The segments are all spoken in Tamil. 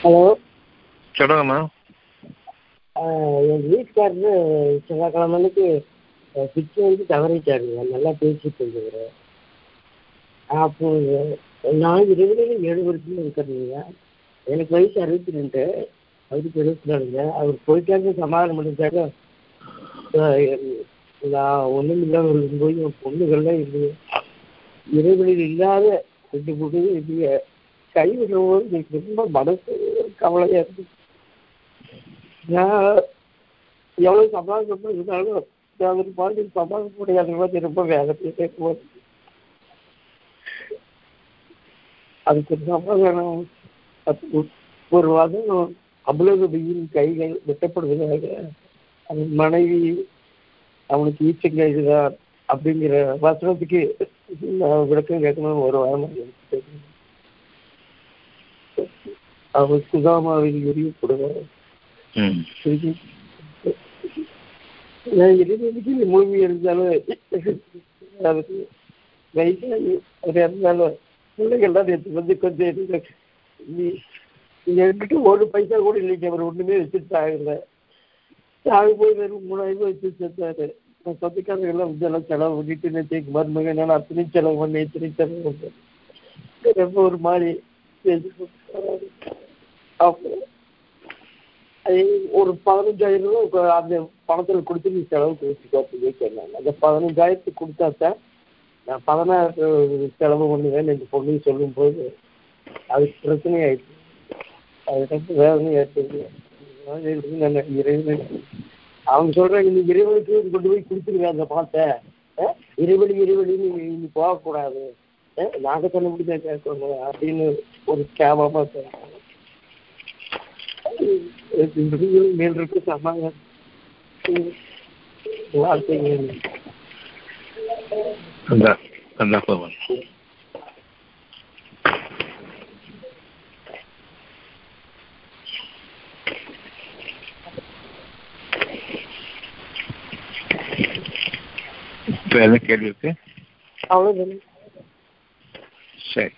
ஹலோ. சொல்லுங்கம்மா எங்கள் வீட்டுக்காரரு செவ்வாய்க்கிழமை அன்னைக்கு பிச்சை வந்து தவறிட்டாருங்க நல்லா பேசிட்டு இருந்தவர் அப்போ நான் இருபதுல ஏழு வருஷமா இருக்கிறேங்க எனக்கு வயசு அறுபத்தி ரெண்டு அவருக்கு இருபத்தி நாலுங்க அவர் போயிட்டாங்க சமாதானம் பண்ணிட்டாங்க நான் ஒன்றும் இல்லாமல் இருக்கும்போது என் பொண்ணுகள்லாம் இல்லையே இறைவனில் இல்லாத ரெண்டு பொண்ணுங்க இல்லையே கைவிடும் போது எனக்கு ரொம்ப மனசு கவலையாக இருக்கு நான் எவ்வளோ சமாதானம் இருந்தாலும் நான் ஒரு மாதிரி சமாதானம் முடியாத மாதிரி ரொம்ப வேதனையாக போகுது அதுக்கு சமாதானம் ஒரு வாரம் அவ்வளவு கைகள் வெட்டப்படுவதாக அவன் மனைவி அவனுக்கு ஈச்சம் இதுதான் அப்படிங்கிற வசனத்துக்கு விளக்கம் கேட்கணும்னு ஒரு வாரம் அவர் சுதாமாவில் எரியப்படுவார் ம். நான் இறைவனுக்கு மூழ்கி இருந்தாலும் அதுக்கு வயசாகி அது இருந்தாலும் பிள்ளைகள்லாம் நேற்று வந்து கொஞ்சம் நீ இருந்துட்டு ஒரு பைசா கூட இல்லைங்க அவர் ஒன்றுமே வச்சுட்டு ஆகல சாகு போய் வெறும் மூணாயிரம் ரூபாய் வச்சு சேர்த்தாரு நான் சொந்தக்காரங்க எல்லாம் வந்து எல்லாம் செலவு பண்ணிட்டு நேற்று மருமகன் நான் அத்தனையும் செலவு பண்ணேன் இத்தனையும் செலவு பண்ணேன். ரொம்ப ஒரு மாதிரி அது ஒரு பதினஞ்சாயிரம் ரூபா அந்த பணத்தில் கொடுத்து நீ செலவுக்கு வச்சுக்கோ அப்படின்னு சொன்னாங்க. அந்த பதினஞ்சாயிரத்துக்கு கொடுத்தா தான் நான் பதினாயிரம் செலவு பண்ணுவேன் எங்கள் பொண்ணுக்கு சொல்லும்போது அது பிரச்சனை ஆயிடுச்சு அது வேதனை ஏற்படுது நான் இறைவன் அவங்க சொல்றாங்க நீ இறைவனுக்கு கொண்டு போய் கொடுத்துருங்க அந்த பணத்தை. இறைவழி இறைவழி நீ போகக்கூடாது. நாங்கள் சொன்னபடி தான் கேட்கணும் அப்படின்னு ஒரு கேவலமாக சொல்கிறாங்க மேல் இருக்கு சமாதானம் வாழ்க்கைங்க அந்த அந்த போவன் இப்போ என்ன கேள்வி இருக்கு அவ்வளோதானே சரி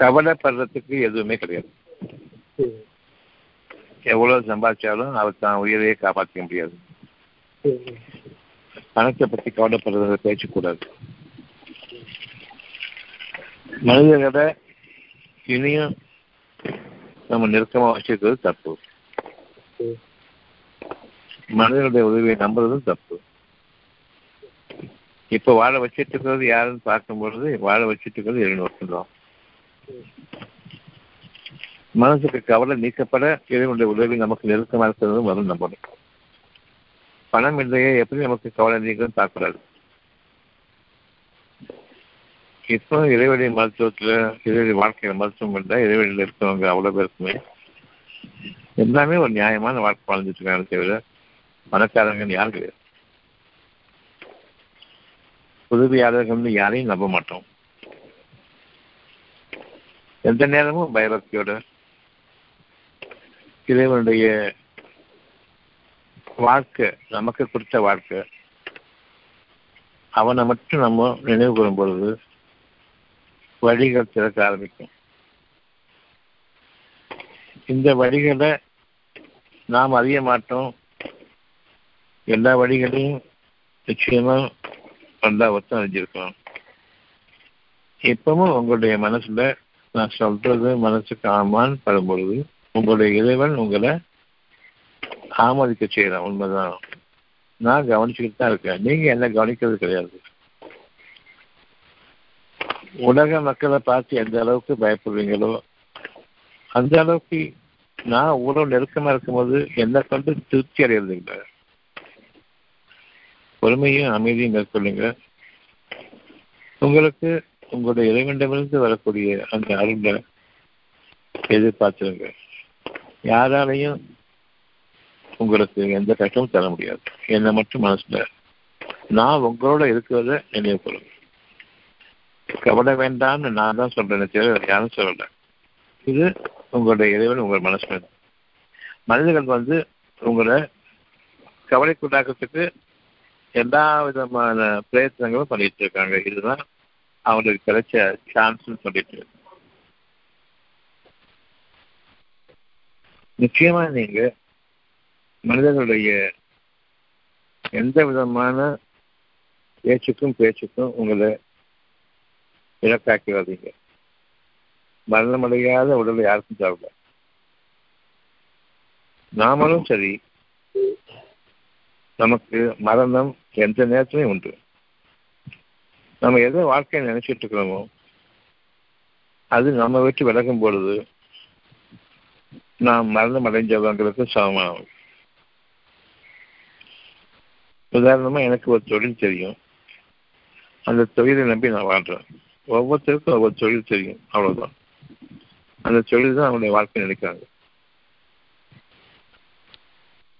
கவலைப்படுறதுக்கு எதுவுமே கிடையாது. எவ்வளவு சம்பாதிச்சாலும் அவர் தான் உயிரையே காப்பாற்றிக்க முடியாது. பணத்தை பற்றி கவலைப்படுறத பேசக்கூடாது. மனிதர்களை இனியும் நம்ம நெருக்கமாக வச்சிருக்கிறது தப்பு. மனிதனுடைய உதவியை நம்புறதும் தப்பு. இப்ப வாழ வச்சிட்டு இருக்கிறது யாருன்னு பார்க்கும் பொழுது வாழ வச்சிட்டு இருக்கிறது இறைவன் தான் மனசுக்கு கவலை நீக்கப்பட இறைவனுடைய உதவி நமக்கு நெருக்கமாக இருக்கிறது வரும் நம்பணும் பணம் இல்லையே எப்படி நமக்கு கவலை நீக்கம் பார்க்கக்கூடாது. இப்போ இறைவழி மருத்துவத்துல இறைவழி வாழ்க்கையில மருத்துவம் இல்லை இறைவழியில் இருக்கிறவங்க அவ்வளவு பேருக்குமே எல்லாமே ஒரு நியாயமான வாழ்க்கை வாழ்ந்துட்டு இருக்காங்க தவிர பணக்காரங்க யாரும் கிடையாது. உதவியாளர்கள் யாரையும் நம்ப மாட்டோம். எந்த நேரமும் பயபக்தியோட இறைவனுடைய வாழ்க்கை நமக்கு கொடுத்த வாழ்க்கை அவனை மட்டும் நம்ம நினைவு கூறும் பொழுது வழிகள் திறக்க ஆரம்பிக்கும். இந்த வழிகளை நாம் அறிய மாட்டோம். எல்லா வழிகளையும் நிச்சயமா நல்லா ஒத்தம் அறிஞ்சிருக்கணும். எப்பவும் உங்களுடைய மனசுல நான் சொல்றது மனசுக்கு ஆமான்னு படும் பொழுது உங்களுடைய இறைவன் உங்களை ஆமதிக்க செய்யறான் உண்மைதான். நான் கவனிச்சுக்கிட்டு தான் இருக்கேன். நீங்க என்ன கவனிக்கிறது கிடையாது. உலக மக்களை பார்த்து எந்த அளவுக்கு பயப்படுவீங்களோ அந்த அளவுக்கு நான் அவ்வளவு நெருக்கமா இருக்கும்போது என்னை கொண்டு திருப்தி அடையிறது இல்லை பொறுமையும் அமைதியும் மேற்கொள்ளுங்க. உங்களுக்கு உங்களுடைய இறைவனிடமிருந்து வரக்கூடிய அந்த அருளை எதிர்பார்த்துருங்க யாராலையும் உங்களுக்கு எந்த கஷ்டமும் தர முடியாது. என்னை மட்டும் மனசுல நான் உங்களோட இருக்கிறத நினைவு கொள்ளுங்க. கவலை வேண்டாம்னு நான் தான் சொல்றேன் தவிர யாரும் சொல்லல. இது உங்களுடைய இறைவன் உங்கள் மனசுல மனிதர்கள் வந்து உங்களை கவலைக்குண்டாக்கிறதுக்கு எல்லா விதமான பிரயத்தனங்களும் பண்ணிட்டு இருக்காங்க. இதுதான் அவங்களுக்கு கிடைச்ச சான்ஸ் சொல்லிட்டு. நிச்சயமா நீங்க மனிதர்களுடைய எந்த விதமான பேச்சுக்கும் பேச்சுக்கும் உங்களை இலக்காக்கி வர்றீங்க மரணமடையாத உடலை யாருக்கும் தேவை நாமளும் சரி நமக்கு மரணம் எந்த நேரத்திலையும் உண்டு. நம்ம எதை வாழ்க்கையை நினைச்சிட்டு இருக்கிறோமோ அது நம்ம விட்டு விலகும் பொழுது நாம் மரணம் அடைஞ்சவங்களுக்கு சமமாகும். உதாரணமா எனக்கு ஒரு தொழில் தெரியும். அந்த தொழிலை நம்பி நான் வாழ்றேன். ஒவ்வொருத்தருக்கும் ஒவ்வொரு தொழில் தெரியும் அவ்வளவுதான். அந்த தொழில் தான் அவங்களுடைய வாழ்க்கை நினைக்கிறாங்க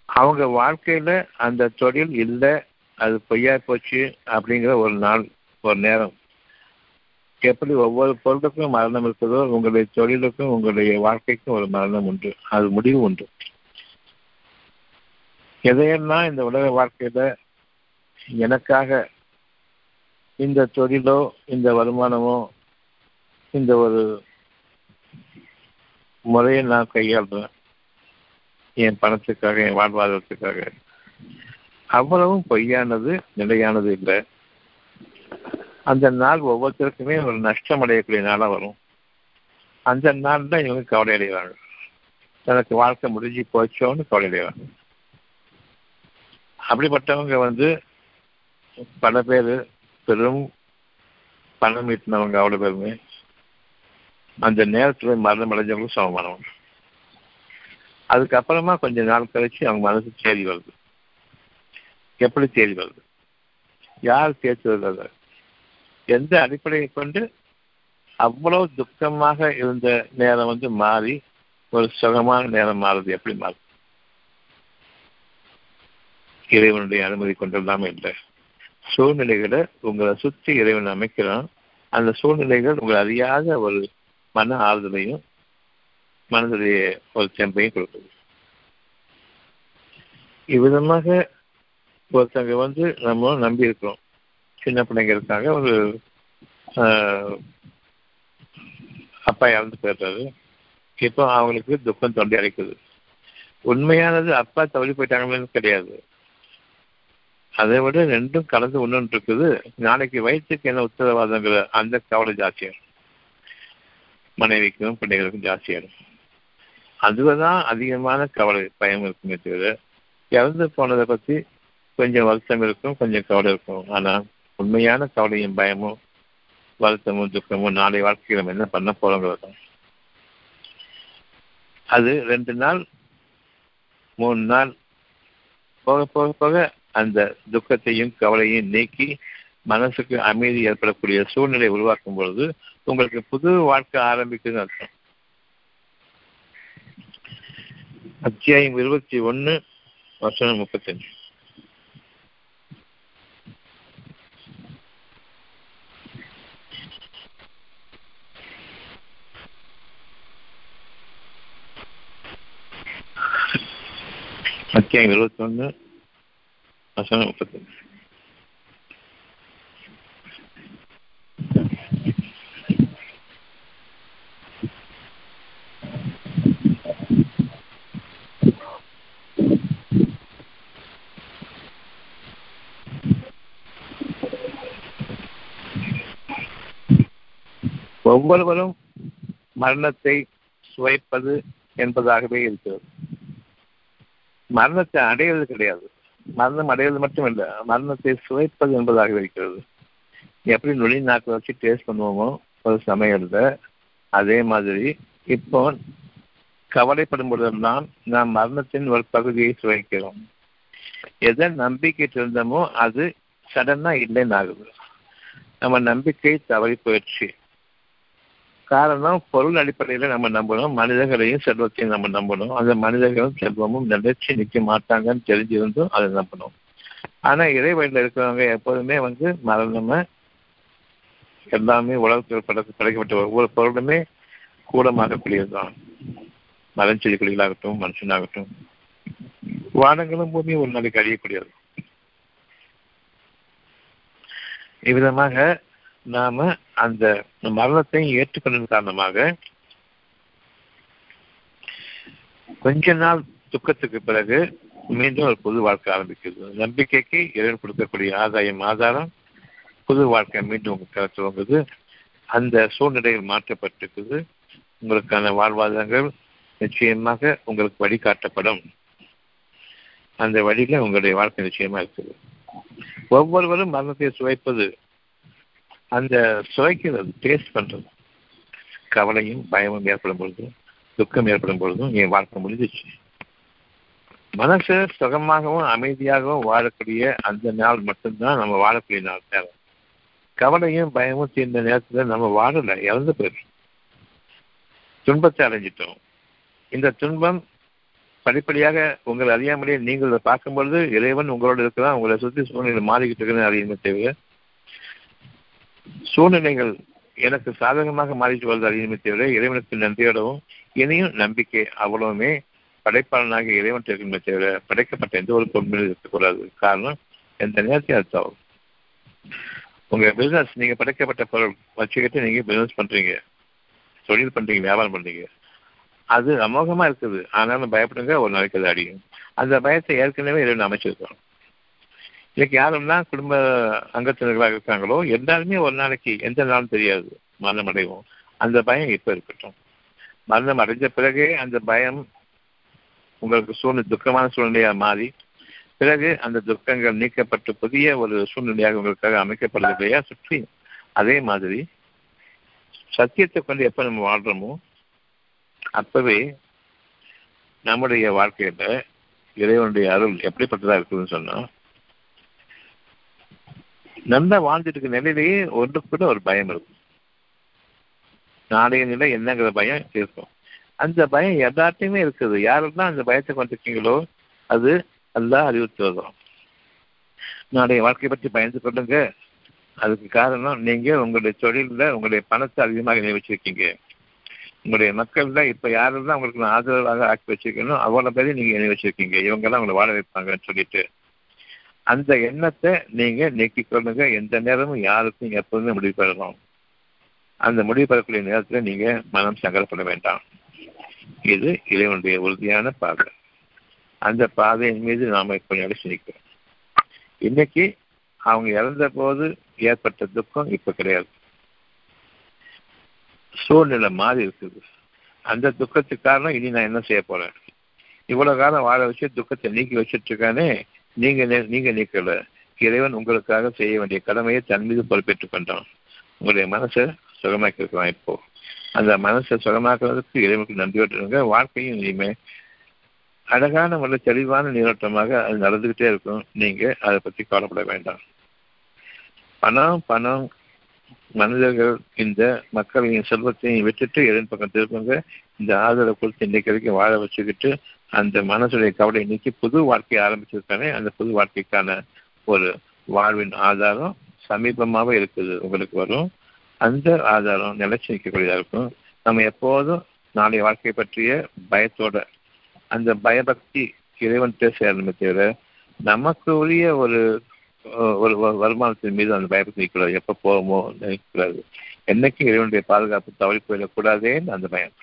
அவங்க வாழ்க்கையில அந்த தொழில் இல்லை அது பொய்யா போச்சு அப்படிங்கிற ஒரு நாள் ஒரு நேரம். எப்படி ஒவ்வொரு பொருளுக்கும் மரணம் இருக்குதோ உங்களுடைய தொழிலுக்கும் உங்களுடைய வாழ்க்கைக்கும் ஒரு மரணம் உண்டு. அது முடிவு உண்டு. எதையெல்லாம் இந்த உலக வாழ்க்கையில எனக்காக இந்த தொழிலோ இந்த வருமானமோ இந்த ஒரு முறையை நான் கையாளுறேன். என் பணத்துக்காக என் வாழ்வாதாரத்துக்காக. அவ்வளவும் பொய்யானது நிலையானது இல்லை. அந்த நாள் ஒவ்வொருத்தருக்குமே ஒரு நஷ்டம் அடையக்கூடிய நாளாக வரும். அந்த நாள் தான் இவங்க கவலை அடைவாங்க தனக்கு வாழ்க்கை முடிஞ்சு போச்சோன்னு கவலை அடைவாங்க அப்படிப்பட்டவங்க வந்து பல பேர் பெரும் பணம் ஈட்டினவங்க அவ்வளோ பேருமே அந்த நேரத்தில் மரணம் அடைஞ்சவங்களும் சமமானவங்க. அதுக்கப்புறமா கொஞ்ச நாள் கழிச்சு அவங்க மனசு தேடி வருது. எப்படி தேடி வருது? யார் தேர்த்து வருது எந்த அடிப்படையை கொண்டு அவ்வளவு துக்கமாக இருந்த நேரம் வந்து மாறி ஒரு சுகமான நேரம் மாறுது. எப்படி மாறுது? இறைவனுடைய அனுமதி கொண்டெல்லாமே இல்லை சூழ்நிலைகளை உங்களை சுற்றி இறைவன் அமைக்கிறான். அந்த சூழ்நிலைகள் உங்களை அறியாத ஒரு மன ஆறுதலையும் மனதுடைய ஒரு தெம்பையும் கொடுக்குது இவ்விதமாக ஒருத்தங்க வந்து நம்ம நம்பி இருக்கிறோம் சின்ன பிள்ளைங்க இருக்காங்க ஒரு அப்பா இறந்து போயிடுறாரு. இப்போ அவங்களுக்கு துக்கம் தொண்டி அடைக்குது உண்மையானது அப்பா தவறி போயிட்டாங்கன்னு கிடையாது. அதை விட ரெண்டும் கலந்து ஒன்று இருக்குது. நாளைக்கு வயிற்றுக்கு என்ன உத்தரவாதங்கிற அந்த கவலை ஜாஸ்தியாகும் மனைவிக்கும் பிள்ளைகளுக்கும் ஜாஸ்தியாகும் அதுதான் அதிகமான கவலை பயம் இருக்குமே தவிர இறந்து போனதை பற்றி கொஞ்சம் வருத்தம் இருக்கும் கொஞ்சம் கவலை இருக்கும். ஆனால் உண்மையான கவலையும் பயமும் வருத்தமும் துக்கமும் நாளை வாழ்க்கையில் நம்ம என்ன பண்ண போறோங்கிறது அது ரெண்டு நாள் மூணு நாள் போக போக போக அந்த துக்கத்தையும் கவலையும் நீக்கி மனசுக்கு அமைதி ஏற்படக்கூடிய சூழ்நிலை உருவாக்கும் பொழுது உங்களுக்கு புது வாழ்க்கை ஆரம்பிக்குதுன்னு அர்த்தம். அத்தியாயம் இருபத்தி ஒன்று வருஷம் முப்பத்தஞ்சு. அத்தியாயம் இருபத்தி ஒன்று வசனம் முப்பத்தி ஒவ்வொருவரும் மரணத்தை சுவைப்பது என்பதாகவே இருக்கிறது. மரணத்தை அடைவது கிடையாது. மரணம் அடைவது மட்டும் இல்லை மரணத்தை சுவைப்பது என்பதாக இருக்கிறது. எப்படி நுழை நாக்கை வச்சு டேஸ்ட் பண்ணுவோமோ ஒரு சமையல்ல அதே மாதிரி இப்போ கவலைப்படும் பொழுதெல்லாம் நாம் மரணத்தின் ஒரு பகுதியை சுவைக்கிறோம். எதை நம்பிக்கை இருந்தோமோ அது சடனா இல்லைன்னு ஆகுது. நம்ம நம்பிக்கை தவறி போயிடுச்சு. காரணம் பொருள் அடிப்படையில் நம்ம நம்பணும். மனிதர்களையும் செல்வத்தையும் நம்ம நம்பணும். அந்த மனிதர்களும் செல்வமும் நிலைச்சி நிற்க மாட்டாங்கன்னு தெரிஞ்சிருந்தும் அதை நம்பணும். ஆனா இறைவழியில் இருக்கிறவங்க எப்போதுமே வந்து மரணம எல்லாமே உலகத்தில் பட படைக்கப்பட்ட ஒவ்வொரு பொருளுமே கூடமாகக்கூடியதுதான் மரம் செடி கொடிகளாகட்டும் மனுஷனாகட்டும். வானங்களும் பூமி ஒரு நாளைக்கு அழியக்கூடியது. இவ்விதமாக நாம அந்த மரணத்தை ஏற்றுக்கொண்டதன் காரணமாக கொஞ்ச நாள் துக்கத்துக்கு பிறகு மீண்டும் ஒரு புது வாழ்க்கை ஆரம்பிக்குது நம்பிக்கைக்கு இறைவன் கொடுக்கக்கூடிய ஆதாயம் ஆதாரம் புது வாழ்க்கை மீண்டும் உங்களுக்கு துவங்குது. அந்த சூழ்நிலைகள் மாற்றப்பட்டிருக்குது. உங்களுக்கான வாழ்வாதாரங்கள் நிச்சயமாக உங்களுக்கு வழிகாட்டப்படும். அந்த வழியில உங்களுடைய வாழ்க்கை நிச்சயமா இருக்குது. ஒவ்வொருவரும் மரணத்தை சுவைப்பது அந்த சுவைக்கிறது டேஸ்ட் பண்றது. கவலையும் பயமும் ஏற்படும் பொழுதும் துக்கம் ஏற்படும் பொழுதும் என் வாழ்க்கை முடிஞ்சிச்சு மனசு சுகமாகவும் அமைதியாகவும் வாழக்கூடிய அந்த நாள் மட்டும்தான் நம்ம வாழக்கூடிய நாள் தேவை. கவலையும் பயமும் தீர்ந்த நேரத்தில் நம்ம வாழல இறந்து போயிடும் துன்பத்தை அடைஞ்சிட்டோம். இந்த துன்பம் படிப்படியாக உங்களை அறியாமலேயே நீங்கள் பார்க்கும் பொழுது இறைவன் உங்களோட இருக்கிறான் உங்களை சுற்றி சூழ்நிலை மாறிக்கிட்டு இருக்குன்னு அறியணும் தேவை சூழ்நிலைகள் எனக்கு சாதகமாக மாறிட்டு வருது அறியுமே தவிர இறைவனுக்கு நன்றியோடவும் இனியும் நம்பிக்கை அவ்வளவுமே படைப்பாளனாக இறைவன் இருக்கணுமே தவிர படைக்கப்பட்ட எந்த ஒரு பொருளும் இருக்கக்கூடாது. காரணம் எந்த நேரத்தையும் அர்த்தம் உங்க பிசினஸ் நீங்க படைக்கப்பட்ட பொருள் வச்சுக்கிட்டு நீங்க பிசினஸ் பண்றீங்க. தொழில் பண்றீங்க வியாபாரம் பண்றீங்க. அது அமோகமா இருக்குது. ஆனாலும் பயப்படுங்க ஒரு நாளைக்கு அது அடியும் அந்த பயத்தை ஏற்கனவே இறைவன் அமைச்சிருக்கோம் இன்னைக்கு யாரெல்லாம் குடும்ப அங்கத்தினர்களாக இருக்காங்களோ எல்லாருமே ஒரு நாளைக்கு எந்த நாளும் தெரியாது. மரணம் அடைவோம். அந்த பயம் இப்ப இருக்கட்டும். மரணம் அடைஞ்ச பிறகே அந்த பயம் உங்களுக்கு சூழ்நிலை துக்கமான சூழ்நிலையா மாறி பிறகு அந்த துக்கங்கள் நீக்கப்பட்டு புதிய ஒரு சூழ்நிலையாக உங்களுக்காக அமைக்கப்படுது இல்லையா? சுற்றி அதே மாதிரி சத்தியத்தை கொண்டு எப்ப நம்ம வாழ்றோமோ அப்பவே நம்முடைய வாழ்க்கையில இறைவனுடைய அருள் எப்படிப்பட்டதா இருக்குதுன்னு சொன்னா நல்லா வாழ்ந்துட்டு இருக்க நிலையிலேயே ஒன்று கூட ஒரு பயம் இருக்கும். நாளைய நிலை என்னங்கிற பயம் இருக்கும். அந்த பயம் எல்லாத்தையுமே இருக்குது. யாரெல்லாம் அந்த பயத்தை கொண்டிருக்கீங்களோ அது எல்லாம் அறிவுறுத்தி வரும் நாளைய வாழ்க்கையை பற்றி பயந்து கொள்ளுங்க. அதுக்கு காரணம் நீங்க உங்களுடைய தொழிலில் உங்களுடைய பணத்தை அதிகமாக நினைவச்சிருக்கீங்க உங்களுடைய மக்கள்ல இப்ப யாரெல்லாம் உங்களுக்கு ஆதரவாக ஆக்கி வச்சிருக்கணும் அவ்வளவு பேரையும் நீங்க இணை வச்சிருக்கீங்க இவங்க எல்லாம் உங்களை வாழ வைப்பாங்கன்னு சொல்லிட்டு. அந்த எண்ணத்தை நீங்க நீக்கிக் கொள்ளுங்க. எந்த நேரமும் யாருக்கும் எப்போதுமே முடிவு பெறணும். அந்த முடிவு பெறக்கூடிய நேரத்துல நீங்க மனம் சங்கடப்பட வேண்டாம். இது இறைவனுடைய உறுதியான பாதை. அந்த பாதையின் மீது நாம இப்ப அடிச்சு நிற்கிறோம் இன்னைக்கு அவங்க இறந்த போது ஏற்பட்ட துக்கம் இப்ப கிடையாது. சூழ்நிலை மாறி இருக்குது. அந்த துக்கத்துக்கு காரணம் இனி நான் என்ன செய்ய போறேன்? இவ்வளவு காலம் வாழ வச்சு துக்கத்தை நீக்கி வச்சிட்டு இருக்கானே நீங்க நீங்க நீக்கல. இறைவன் உங்களுக்காக செய்ய வேண்டிய கடமையை தன் மீது பொறுப்பேற்றுக் கொண்டான். உங்களுடைய மனசை சுகமாக்கி இருக்கலாம் இப்போ அந்த மனசை சுகமாக்குறதுக்கு இறைவனுக்கு நன்றியோட்டுங்க வாழ்க்கையும் இனிமே அழகான முறையில் தெளிவான நீரோட்டமாக அது நடந்துகிட்டே இருக்கும். நீங்க அதை பத்தி கவலைப்பட வேண்டாம். பணம் பணம் மனிதர்கள் இந்த மக்களின் செல்வத்தையும் விட்டுட்டு இறைவன் பக்கம் திருப்புங்க இந்த ஆதரவை கொடுத்து இன்னைக்கு வரைக்கும் வாழ வச்சுக்கிட்டு அந்த மனசுடைய கவலை நீக்கி புது வாழ்க்கையை ஆரம்பிச்சிருக்கானே அந்த புது வாழ்க்கைக்கான ஒரு வாழ்வின் ஆதாரம் சமீபமாகவே இருக்குது உங்களுக்கு வரும். அந்த ஆதாரம் நிலைச்சு நிற்கக்கூடியதாக இருக்கும். நம்ம எப்போதும் நாளைய வாழ்க்கையை பற்றிய பயத்தோட அந்த பயபக்தி இறைவன் பேச தவிர நமக்கு உரிய ஒரு ஒரு வருமானத்தின் மீது அந்த பயபக்தி நிற்கக்கூடாது. எப்போ போவோமோ நினைக்கக்கூடாது. என்னைக்கும் இறைவனுடைய பாதுகாப்பு தவறி போயிடக்கூடாதேன்னு அந்த பயம்.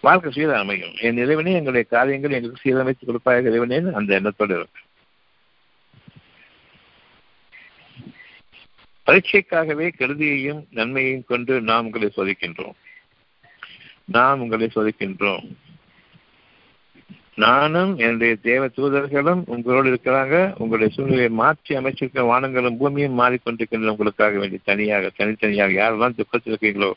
வாழ்க்கை சீராக அமையும் என் இறைவனே எங்களுடைய காரியங்கள் எங்களுக்கு சீரமைத்து கொடுப்பாக இறைவனே அந்த எண்ணத்தோடு இருக்கும் பரீட்சைக்காகவே கருதியையும் நன்மையையும் கொண்டு நாம் உங்களை சோதிக்கின்றோம். நாம் உங்களை சோதிக்கின்றோம். நானும் என்னுடைய தேவ தூதர்களும் உங்களோடு இருக்கிறாங்க. உங்களுடைய சூழ்நிலையை மாற்றி அமைச்சிருக்க வானங்களும் பூமியும் மாறிக்கொண்டிருக்கின்ற உங்களுக்காக வேண்டி தனியாக தனித்தனியாக யாரெல்லாம் துக்கத்தில் இருக்கீங்களோ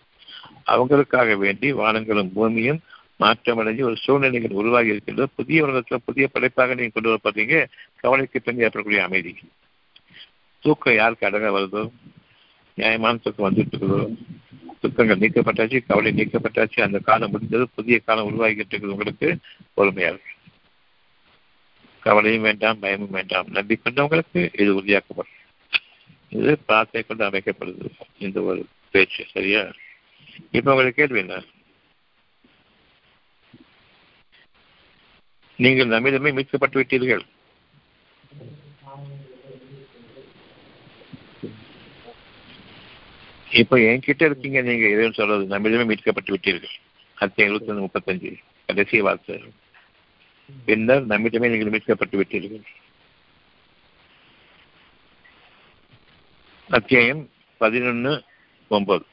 அவங்களுக்காக வேண்டி வானங்களும் பூமியும் மாற்றமடைஞ்சு ஒரு சூழ்நிலைகள் உருவாகி இருக்கின்றது புதிய உலகத்துல புதிய படைப்பாக நீங்க கொண்டு வரப்படுறீங்க கவலைக்கு பின் ஏற்படக்கூடிய அமைதி தூக்கம் யாருக்கு அடங்க வருதோ நியாயமான தூக்கம் வந்துட்டு இருக்குதோ துக்கங்கள் நீக்கப்பட்டாச்சு கவலை நீக்கப்பட்டாச்சு அந்த காலம் முடிந்தது புதிய காலம் உருவாகிட்டு இருக்குது உங்களுக்கு பொறுமையா இருக்கு. கவலையும் வேண்டாம் பயமும் வேண்டாம். நம்பிக்கொண்டவங்களுக்கு இது உறுதியாக்கப்படும். இது பிரார்த்தனை கொண்டு அமைக்கப்படுது. இந்த ஒரு பேச்சு சரியா? இப்ப உங்களுக்கு கேள்வி என்ன? நீங்கள் நம்மிடமே மீட்கப்பட்டு விட்டீர்கள் இப்ப என்கிட்ட இருக்கீங்க நீங்க எதுவும் சொல்றது நம்மிடமே மீட்கப்பட்டு விட்டீர்கள் அத்தியம் எழுபத்தி ஒன்று முப்பத்தஞ்சு கடைசி வார்த்தை. பின்னர் நம்மிடமே நீங்கள் மீட்கப்பட்டு விட்டீர்கள் அத்தியாயம் பதினொன்று ஒன்பது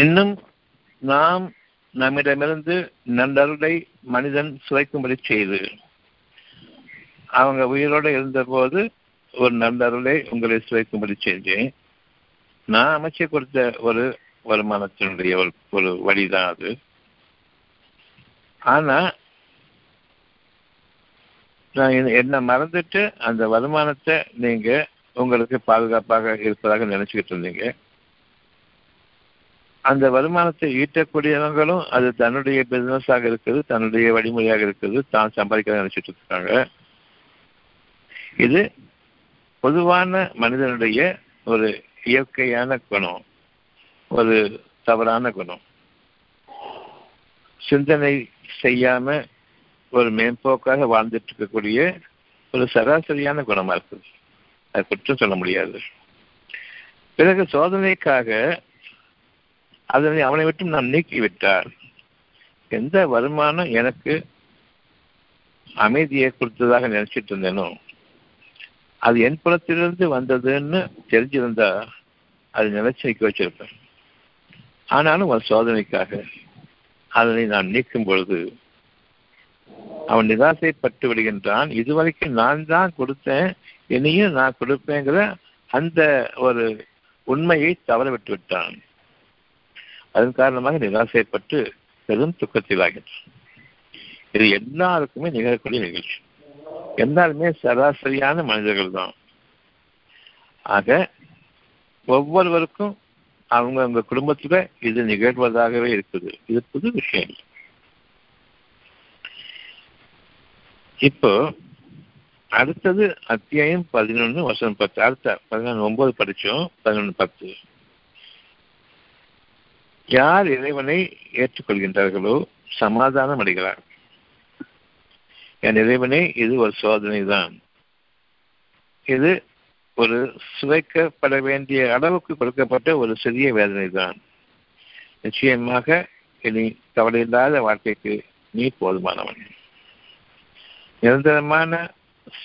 இன்னும் நாம் நம்மிடமிருந்து நல்லருளை மனிதன் சுவைக்கும்படி செய்து அவங்க உயிரோடு இருந்தபோது ஒரு நல்லருளை உங்களை சுவைக்கும்படி செஞ்சேன் நான் அமைச்சு கொடுத்த ஒரு வருமானத்தினுடைய ஒரு ஒரு வழிதான் அது. ஆனா நான் என்ன மறந்துட்டு அந்த வருமானத்தை நீங்க உங்களுக்கு பாதுகாப்பாக இருப்பதாக நினைச்சுக்கிட்டு இருந்தீங்க. அந்த வருமானத்தை ஈட்டக்கூடியவங்களும் அது தன்னுடைய பிசினஸாக இருக்குது தன்னுடைய வழிமுறையாக இருக்குது தான் சம்பாதிக்க நினைச்சிட்டு இருக்காங்க. இது பொதுவான மனிதனுடைய ஒரு இயற்கையான குணம் ஒரு தவறான குணம். சிந்தனை செய்யாம ஒரு மேம்போக்காக வாழ்ந்துட்டு இருக்கக்கூடிய ஒரு சராசரியான குணமா இருக்குது. அது குற்றம் சொல்ல முடியாது. பிறகு சோதனைக்காக அதனை அவனை விட்டு நான் நீக்கிவிட்டார். எந்த வருமானம் எனக்கு அமைதியை கொடுத்ததாக நினைச்சிட்டு இருந்தேனோ அது என் புறத்திலிருந்து வந்ததுன்னு தெரிஞ்சிருந்தா அது நினைச்சு வச்சிருப்பேன். ஆனாலும் அவன் சோதனைக்காக அதனை நான் நீக்கும் பொழுது அவன் நிராசைப்பட்டு விடுகின்றான். இதுவரைக்கும் நான் தான் கொடுத்தேன் இனியும் நான் கொடுப்பேங்கிற அந்த ஒரு உண்மையை தவற விட்டு விட்டான். அதன் காரணமாக நிராசைப்பட்டு பெரும் துக்கத்திலாகின்றான் இது எல்லாருக்குமே நிகழக்கூடிய நிகழ்ச்சி. எல்லாருமே சராசரியான மனிதர்கள் தான் ஆக ஒவ்வொருவருக்கும் அவங்க அவங்க குடும்பத்துல இது நிகழ்வதாகவே இருக்குது. இது புது விஷயம். இப்போ அடுத்தது அத்தியாயம் பதினொன்று வருஷம் பத்து. அடுத்த பதினொன்று ஒன்பது படித்தோம் பதினொன்று பத்து. யார் இறைவனை ஏற்றுக்கொள்கின்றார்களோ சமாதானம் அடைகிறார். என் இறைவனே இது ஒரு சோதனை தான் இது ஒரு சுவைக்கப்பட வேண்டிய அளவுக்கு கொடுக்கப்பட்ட ஒரு சிறிய வேதனை தான் நிச்சயமாக இனி கவலையில்லாத வாழ்க்கைக்கு நீ போதுமானவன். நிரந்தரமான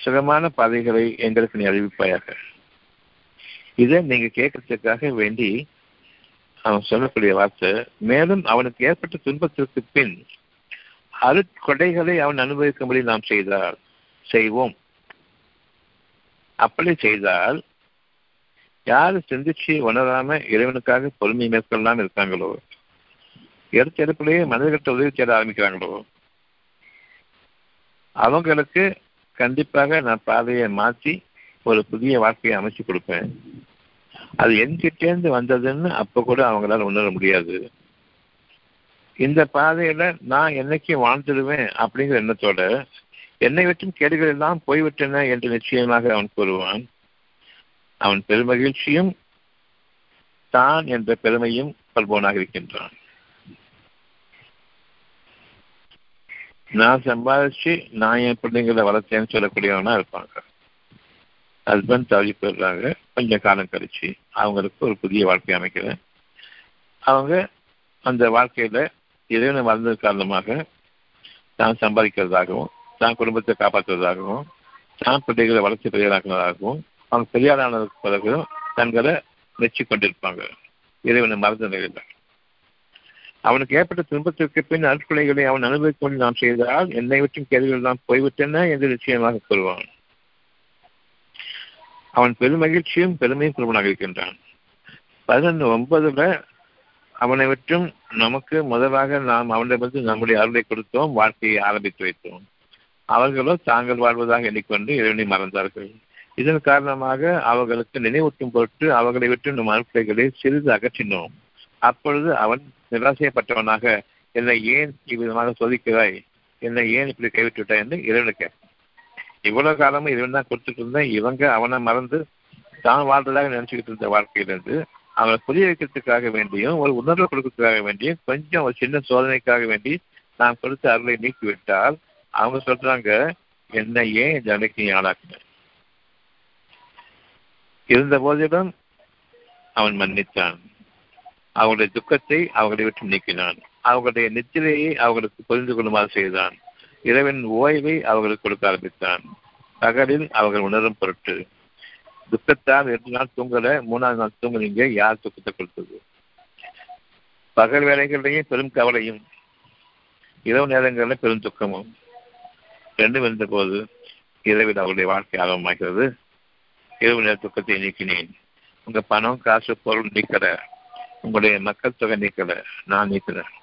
சுகமான பாதைகளை எங்களுக்கு நீ அறிவிப்பாயாக. இதை நீங்க கேட்கறதுக்காக வேண்டி அவன் சொல்லக்கூடிய வார்த்தை மேலும் அவனுக்கு ஏற்பட்ட துன்பத்திற்கு பின் அருட்கொடைகளை அவன் அனுபவிக்கும்படி நாம் செய்தால் செய்வோம். அப்படி செய்தால் யாரு சிந்திச்சு உணராம இறைவனுக்காக பொறுமை மேற்கொள்ளாமல் இருக்காங்களோ? எடுத்த எடுப்பிலேயே மனிதர்கிட்ட உதவி தேட ஆரம்பிக்கிறாங்களோ? அவங்களுக்கு கண்டிப்பாக நான் பாதையை மாற்றி ஒரு புதிய வாழ்க்கையை அமைச்சு கொடுப்பேன். அது என்கிட்டேருந்து வந்ததுன்னு அப்போ கூட அவங்களால உணர முடியாது. இந்த பாதையில நான் என்னைக்கு வாழ்ந்துடுவேன் அப்படிங்கிற எண்ணத்தோட என்னை விட்டும் கேடுகள் எல்லாம் போய்விட்டன என்று நிச்சயமாக அவன் கூறுவான். அவன் பெருமகிழ்ச்சியும் தான் என்ற பெருமையும் பல்போனாக இருக்கின்றான். நான் சம்பாதிச்சு நான் என் பிள்ளைங்களை வளர்த்தேன்னு சொல்லக்கூடியவனா இருப்பாங்க. ஹஸ்பண்ட் தவறி போயிடுறாங்க. கொஞ்சம் காலம் கழிச்சு அவங்களுக்கு ஒரு புதிய வாழ்க்கை அமைக்கிறேன் அவங்க அந்த வாழ்க்கையில் இறைவனை மறந்தது காரணமாக தான் சம்பாதிக்கிறதாகவும் தான் குடும்பத்தை காப்பாற்றுவதாகவும் தான் பிள்ளைகளை வளர்ச்சி பெரியாராக்குவதாகவும் அவங்க பெரியாரானதுக்கு பிறகு தங்களை மெச்சி கொண்டிருப்பாங்க. இறைவனை மறந்த நிலையில். அவனுக்கு ஏற்பட்ட துன்பத்திற்கு பின் அற்கொலைகளை அவன் அனுபவிக்கும் நாம் செய்தால் என்னை விட்டும் கேள்விகள் தான் போய்விட்டன என்று நிச்சயமாக கூறுவான். அவன் பெருமகிழ்ச்சியும் பெருமையும் குருவனாக இருக்கின்றான் பதினொன்று ஒன்பதுல அவனை விட்டும் நமக்கு முதலாக நாம் அவனை பற்றி நம்முடைய அருளை கொடுத்தோம் வாழ்க்கையை ஆரம்பித்து வைத்தோம். அவர்களோ தாங்கள் வாழ்வதாக எண்ணிக்கொண்டு இறைவனை மறந்தார்கள். இதன் காரணமாக அவர்களுக்கு நினைவூட்டும் பொருட்டு அவர்களை விட்டு நம் அருட்களை சிறிது அகற்றினோம். அப்பொழுது அவன் நிராசைப்பட்டவனாக என்னை ஏன் இவ்விதமாக சோதிக்கிறாய்? என்னை ஏன் இப்படி கைவிட்டு விட்டாய் என்று இறைவனை கேட்டான். இவ்வளவு காலமும் இவன் தான் கொடுத்துட்டு இருந்தேன். இவங்க அவனை மறந்து தான் வாழ்றதாக நினைச்சுக்கிட்டு இருந்த வாழ்க்கையிலிருந்து அவனை புரிய வைக்கிறதுக்காக வேண்டியும் ஒரு உணர்வு கொடுக்கறதுக்காக வேண்டியும் கொஞ்சம் ஒரு சின்ன சோதனைக்காக வேண்டி நான் கொடுத்த அருளை நீக்கிவிட்டால் அவங்க சொல்றாங்க என்ன ஏன் இந்த நிலைக்கு நீ இருந்த போதிலும் அவன் மன்னித்தான். அவங்களுடைய துக்கத்தை அவர்களை விட்டு நீக்கினான். அவர்களுடைய நித்திரையை அவர்களுக்கு புரிந்து கொள்ளுமாறு செய்தான். இரவின் ஓய்வை அவர்களுக்கு கொடுக்க ஆரம்பித்தான். பகலில் அவர்கள் உணரும் பொருட்டு. துக்கத்தால் ரெண்டு நாள் தூங்கல மூணாவது நாள் தூங்குறீங்க யார் துக்கத்தை கொடுத்தது? பகல் வேலைகளிலேயும் பெரும் கவலையும் இரவு நேரங்களில் பெரும் துக்கமும். ரெண்டும் இருந்தபோது இரவில் அவருடைய வாழ்க்கை ஆரம்பமாகிறது. இரவு நேர துக்கத்தை நீக்கினேன். உங்க பணம் காசு பொருள் நீக்கல. உங்களுடைய மக்கள் தொகை நீக்கல. நான் நீக்கிறேன்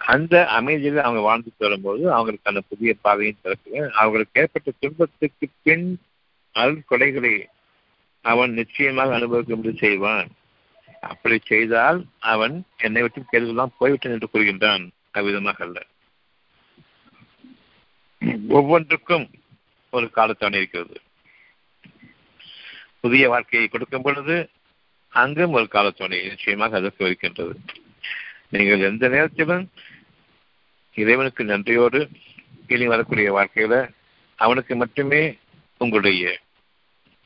அந்த அமைதியில் அவங்க வாழ்ந்துட்டு வரும்போது அவங்களுக்கு அந்த புதிய பாதையும் திறக்குவேன் அவங்களுக்கு ஏற்பட்ட துன்பத்துக்கு பின் அருள் கொடைகளை அவன் நிச்சயமாக அனுபவிக்கும்படி செய்வான். அப்படி செய்தால் அவன் என்னை விட்டு கேள்விதான் போய்விட்டேன் என்று கூறுகின்றான். அவ்விதமாக அல்ல. ஒவ்வொன்றுக்கும் ஒரு காலத்தவணை இருக்கிறது. புதிய வாழ்க்கையை கொடுக்கும் பொழுது அங்கும் ஒரு காலத்தவணை நிச்சயமாக அதற்கு இருக்கின்றது நீங்கள் எந்த நேரத்திலும் இறைவனுக்கு நன்றியோடு இனி வரக்கூடிய வாழ்க்கையில அவனுக்கு மட்டுமே உங்களுடைய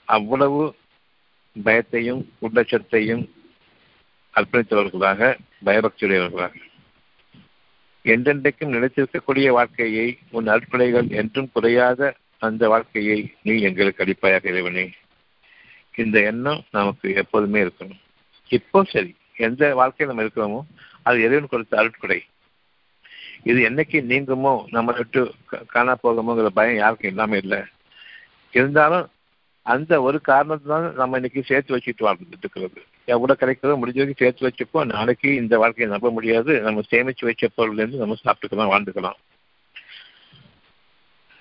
அவ்வளவு பயத்தையும் உள்ளச்சத்தையும் அர்ப்பணித்தவர்களாக பயபக்தியுடையவர்களாக. என்றென்றைக்கும் நிலைத்திருக்கக்கூடிய வாழ்க்கையை உன் அற்புடைகள் என்றும் குறையாத அந்த வாழ்க்கையை நீ எங்களுக்கு அடிப்பாயாக இறைவனே. இந்த எண்ணம் நமக்கு எப்போதுமே இருக்கணும். இப்போ சரி எந்த வாழ்க்கையில் நம்ம இருக்கிறோமோ அது இறைவன் கொடுத்த அருட்குடை. இது என்னைக்கு நீங்குமோ நம்ம விட்டு காணா போகுமோங்கிற பயம் யாருக்கும் இல்லாமல் இல்லை. இருந்தாலும் அந்த ஒரு காரணத்தினால நம்ம இன்னைக்கு சேர்த்து வச்சுட்டு வாழ்ந்துட்டு இருக்கிறது எவ்வளோ கிடைக்கிறதோ முடிஞ்ச வரைக்கும் சேர்த்து வச்சுப்போம். நாளைக்கு இந்த வாழ்க்கையை நம்ப முடியாது. நம்ம சேமிச்சு வச்ச பொருள்லேருந்து நம்ம சாப்பிட்டுக்கலாம் வாழ்ந்துக்கலாம்.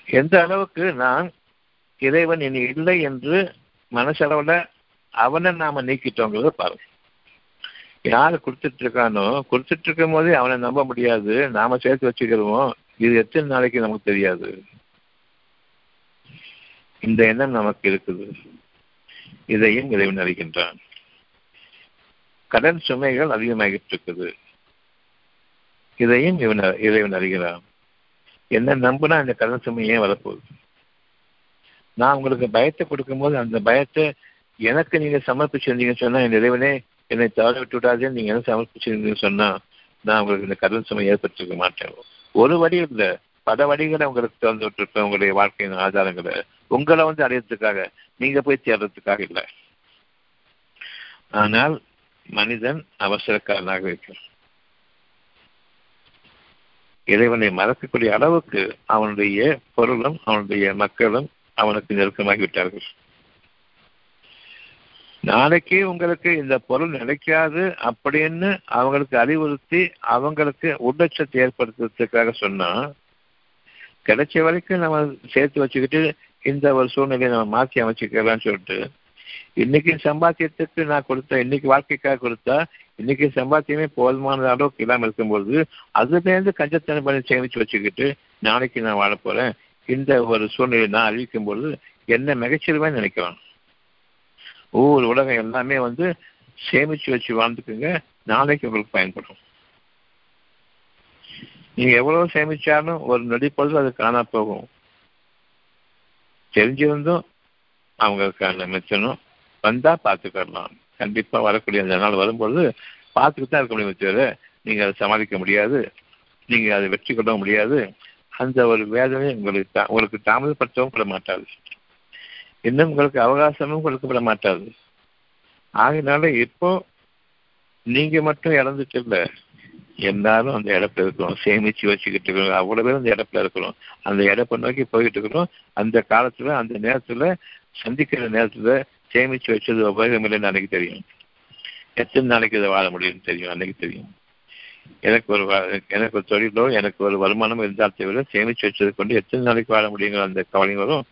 எந்த அளவுக்கு நான் இறைவன் இனி இல்லை என்று மனசளவில் அவனை நாம நீக்கிட்டோங்கிறத பாருங்க. யாரு கொடுத்துட்டு இருக்கானோ கொடுத்துட்டு இருக்கும் போதே அவனை நம்ப முடியாது. நாம சேர்த்து வச்சுக்கிறோம் இது எத்தனை நாளைக்கு நமக்கு தெரியாது. இந்த எண்ணம் நமக்கு இருக்குது. இதையும் இறைவன் அறிகின்றான். கடன் சுமைகள் அதிகமாகிட்டு இருக்குது இதையும் இவன் இறைவன் அறிகிறான். என்ன நம்புனா இந்த கடன் சுமை ஏன் வரப்போகுது? நான் உங்களுக்கு பயத்தை கொடுக்கும்போது அந்த பயத்தை எனக்கு நீங்க சமர்ப்பிச்சிருந்தீங்கன்னு சொன்னா என் இறைவனே என்னை தவற விட்டு விடாதே நீங்க என்ன சமர்ப்பிச்சிருந்தீங்கன்னு சொன்னா நான் உங்களுக்கு இந்த கடன் சுமை ஏற்படுத்திருக்க மாட்டேன். ஒரு வழி இல்லை. பல வழிகளை உங்களுக்கு திறந்து விட்டுருப்பேன் உங்களுடைய வாழ்க்கையின் ஆதாரங்களை. உங்களை வந்து அடையிறதுக்காக நீங்க போய் தேடுறதுக்காக இல்லை. ஆனால் மனிதன் அவசரக்காரனாக இருக்கிறான். இறைவனை மறக்கக்கூடிய அளவுக்கு அவனுடைய பொருளும் அவனுடைய மக்களும் அவனுக்கு நெருக்கமாகி விட்டார்கள் நாளைக்கு உங்களுக்கு இந்த பொருள் நிலைக்காது அப்படின்னு அவங்களுக்கு அறிவுறுத்தி அவங்களுக்கு உடச்சத்தை ஏற்படுத்துறதுக்காக சொன்னா கிடைச்ச வரைக்கும் நம்ம சேர்த்து வச்சுக்கிட்டு இந்த ஒரு சூழ்நிலையை நம்ம மாற்றி அமைச்சுக்கலாம்னு சொல்லிட்டு இன்னைக்கு சம்பாத்தியத்துக்கு நான் கொடுத்தா இன்னைக்கு வாழ்க்கைக்காக கொடுத்தா இன்னைக்கு சம்பாத்தியமே போதுமான அளவுக்கு இல்லாமல் இருக்கும்போது அதுலேருந்து கஞ்சத்தனம் பண்ணி சேமிச்சு வச்சுக்கிட்டு நாளைக்கு நான் வாழ போறேன். இந்த ஒரு சூழ்நிலையை நான் அறிவிக்கும் பொழுது என்ன மிகச்சிறுவான்னு நினைக்கிறோம் ஒவ்வொரு உலகம் எல்லாமே வந்து சேமிச்சு வச்சு வாழ்ந்துக்குங்க. நாளைக்கு உங்களுக்கு பயன்படும். நீங்க எவ்வளவு சேமிச்சாலும் ஒரு நொடிப்பொழுது அது காணா போகும். தெரிஞ்சிருந்தும் அவங்களுக்கான மிச்சனும் வந்தா பார்த்துக்கலாம் கண்டிப்பா வரக்கூடிய அந்த நாள் வரும்பொழுது பார்த்துக்கிட்டு தான் இருக்க முடியும் தவிர நீங்க அதை சமாளிக்க முடியாது. நீங்க அதை வெற்றி கொள்ள முடியாது. அந்த ஒரு வேதனை உங்களுக்கு உங்களுக்கு தாமதப்படுத்தவும் கூட மாட்டாது. இன்னும் உங்களுக்கு அவகாசமும் கொடுக்கப்பட மாட்டாது ஆகினால இப்போ நீங்க மட்டும் இழந்துட்டு இல்லை எல்லாரும் அந்த இடத்துல இருக்கிறோம் சேமிச்சு வச்சுக்கிட்டு இருக்கிறோம் அவ்வளவு பேர் அந்த இடத்துல இருக்கிறோம் அந்த இடப்பை நோக்கி போயிட்டு இருக்கிறோம் அந்த காலத்துல அந்த நேரத்துல சந்திக்கிற நேரத்துல சேமிச்சு வச்சது உபயோகம் இல்லைன்னு அன்னைக்கு தெரியும். எத்தனை நாளைக்கு இதை வாழ முடியும்னு தெரியும். அன்னைக்கு தெரியும். எனக்கு ஒரு எனக்கு ஒரு தொழிலோ எனக்கு ஒரு வருமானம் இருந்தால் தவிர சேமிச்சு வச்சது கொண்டு எத்தனை நாளைக்கு வாழ முடியுங்கிற அந்த கவலை வரும்.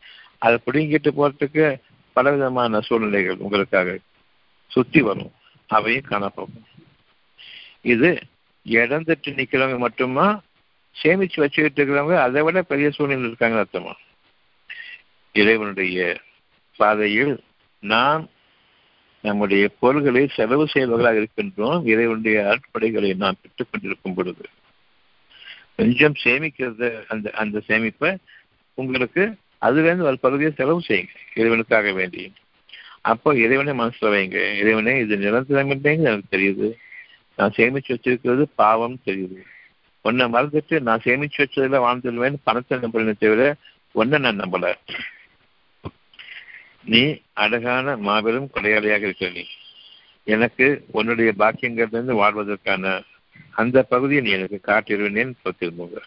அதை பிடுங்கிட்டு போறதுக்கு பலவிதமான சூழ்நிலைகள் உங்களுக்காக சுத்தி வரும். அவையும் காணப்போகும் இது இழந்துட்டு நிக்கிறவங்க மட்டுமா? சேமிச்சு வச்சுக்கிட்டு இருக்கிறவங்க அதை விட பெரிய சூழ்நிலை இருக்காங்கன்னு அர்த்தமா? இறைவனுடைய பாதையில் நாம் நம்முடைய பொருள்களை செலவு செய்வர்களாக இருக்கின்றோம். இறைவனுடைய அற்படைகளை நாம் பெற்றுக் கொண்டிருக்கும் பொழுது. கொஞ்சம் சேமிக்கிறது அந்த அந்த சேமிப்பை உங்களுக்கு அதுலேருந்து ஒரு பகுதியை செலவு செய்யுங்க இறைவனுக்காக வேண்டி. அப்போ இறைவனை மனசுல வைங்க. இறைவனே இது நிரந்தரம் எனக்கு தெரியுது. நான் சேமிச்சு வச்சிருக்கிறது பாவம் தெரியுது. ஒன்னை மறந்துட்டு நான் சேமிச்சு வச்சதுல வாழ்ந்துடுவேன் பணத்தை நம்புறேன்னு தவிர ஒன்ன நான் நம்பல. நீ அழகான மாபெரும் கொலையாளியாக இருக்க நீ. எனக்கு உன்னுடைய பாக்கியங்கள்லேருந்து வாழ்வதற்கான அந்த பகுதியை நீ எனக்கு காட்டிடுவேன் திரும்புங்க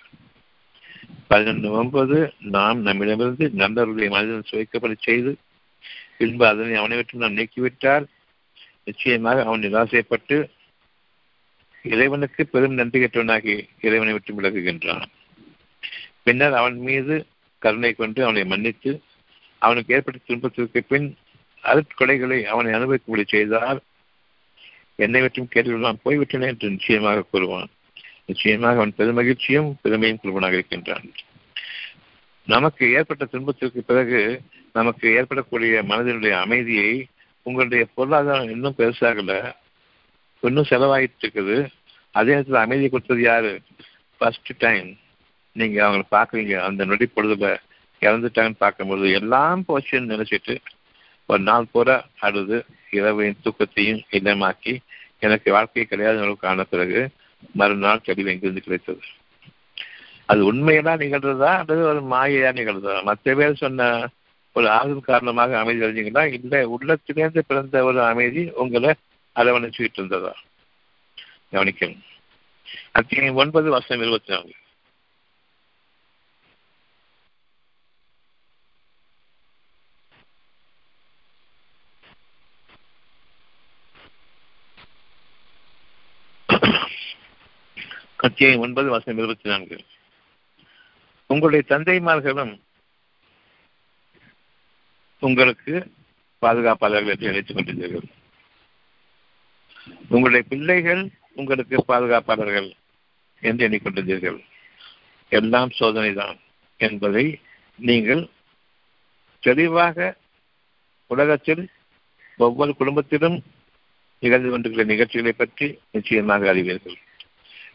பதினொன்று ஒன்பது நாம் நம்மிடமிருந்து நண்பர்களுடைய மனிதன் சுவைக்கப்பட செய்து பின்பு அதனை அவனை விட்டு நாம் நீக்கிவிட்டால் நிச்சயமாக அவன் நிராசைப்பட்டு இறைவனுக்கு பெரும் நன்றி கற்றவனாகி இறைவனை விட்டு விலகுகின்றான். பின்னர் அவன் மீது கருணை கொண்டு அவனை மன்னித்து அவனுக்கு ஏற்பட்ட துன்பத்திற்கு பின் அருட்கொலைகளை அவனை அனுபவிக்கும்படி செய்தால் என்னை விட்டும் கேட்டு நான் போய்விட்டேன் என்று நிச்சயமாக கூறுவான். நிச்சயமாக அவன் பெருமகிழ்ச்சியும் பெருமையும் குழுவனாக இருக்கின்றான். நமக்கு ஏற்பட்ட துன்பத்திற்கு பிறகு நமக்கு ஏற்படக்கூடிய மனதினுடைய அமைதியை உங்களுடைய பொருளாதாரம் இன்னும் பெருசாகல இன்னும் செலவாயிட்டு இருக்குது அதே நேரத்தில் அமைதியை கொடுத்தது யாரு? ஃபர்ஸ்ட் டைம் நீங்க அவங்களை பார்க்குறீங்க. அந்த நொடி பொழுதுல இறந்துட்டாங்கன்னு பார்க்கும்போது எல்லாம் போச்சுன்னு நினைச்சிட்டு ஒரு நாள் பூரா அழுது இரவையும் தூக்கத்தையும் இல்லமாக்கி எனக்கு வாழ்க்கையை கிடையாத அளவுக்கு ஆன பிறகு மறுநாள் தெளிவு எங்கிருந்து கிடைத்தது? அது உண்மையெல்லாம் நிகழ்றதா? அல்லது ஒரு மாயையா நிகழ்றதா? மற்ற பேர் சொன்ன ஒரு ஆறுதல் காரணமாக அமைதி அடைஞ்சிங்கன்னா இல்லை உள்ளத்திலேருந்து பிறந்த ஒரு அமைதி உங்களை அரவணைச்சுக்கிட்டு இருந்ததா? கவனிக்கணும். அத்தியம் ஒன்பது வருஷம் இருபத்தி நான்கு. அத்தியாயம் ஒன்பது வசனம் இருபத்தி நான்கு. உங்களுடைய தந்தைமார்களும் உங்களுக்கு பாதுகாப்பாளர்கள் என்று அழைத்துக் கொண்டிருந்தீர்கள். உங்களுடைய பிள்ளைகள் உங்களுக்கு பாதுகாப்பாளர்கள் என்று எண்ணிக்கொண்டிருந்தீர்கள். எல்லாம் சோதனை தான் என்பதை நீங்கள் தெளிவாக உலகத்தில் ஒவ்வொரு குடும்பத்திலும் நிகழ்ந்து கொண்டிருக்கிற நிகழ்ச்சிகளை பற்றி நிச்சயமாக அறிவீர்கள்.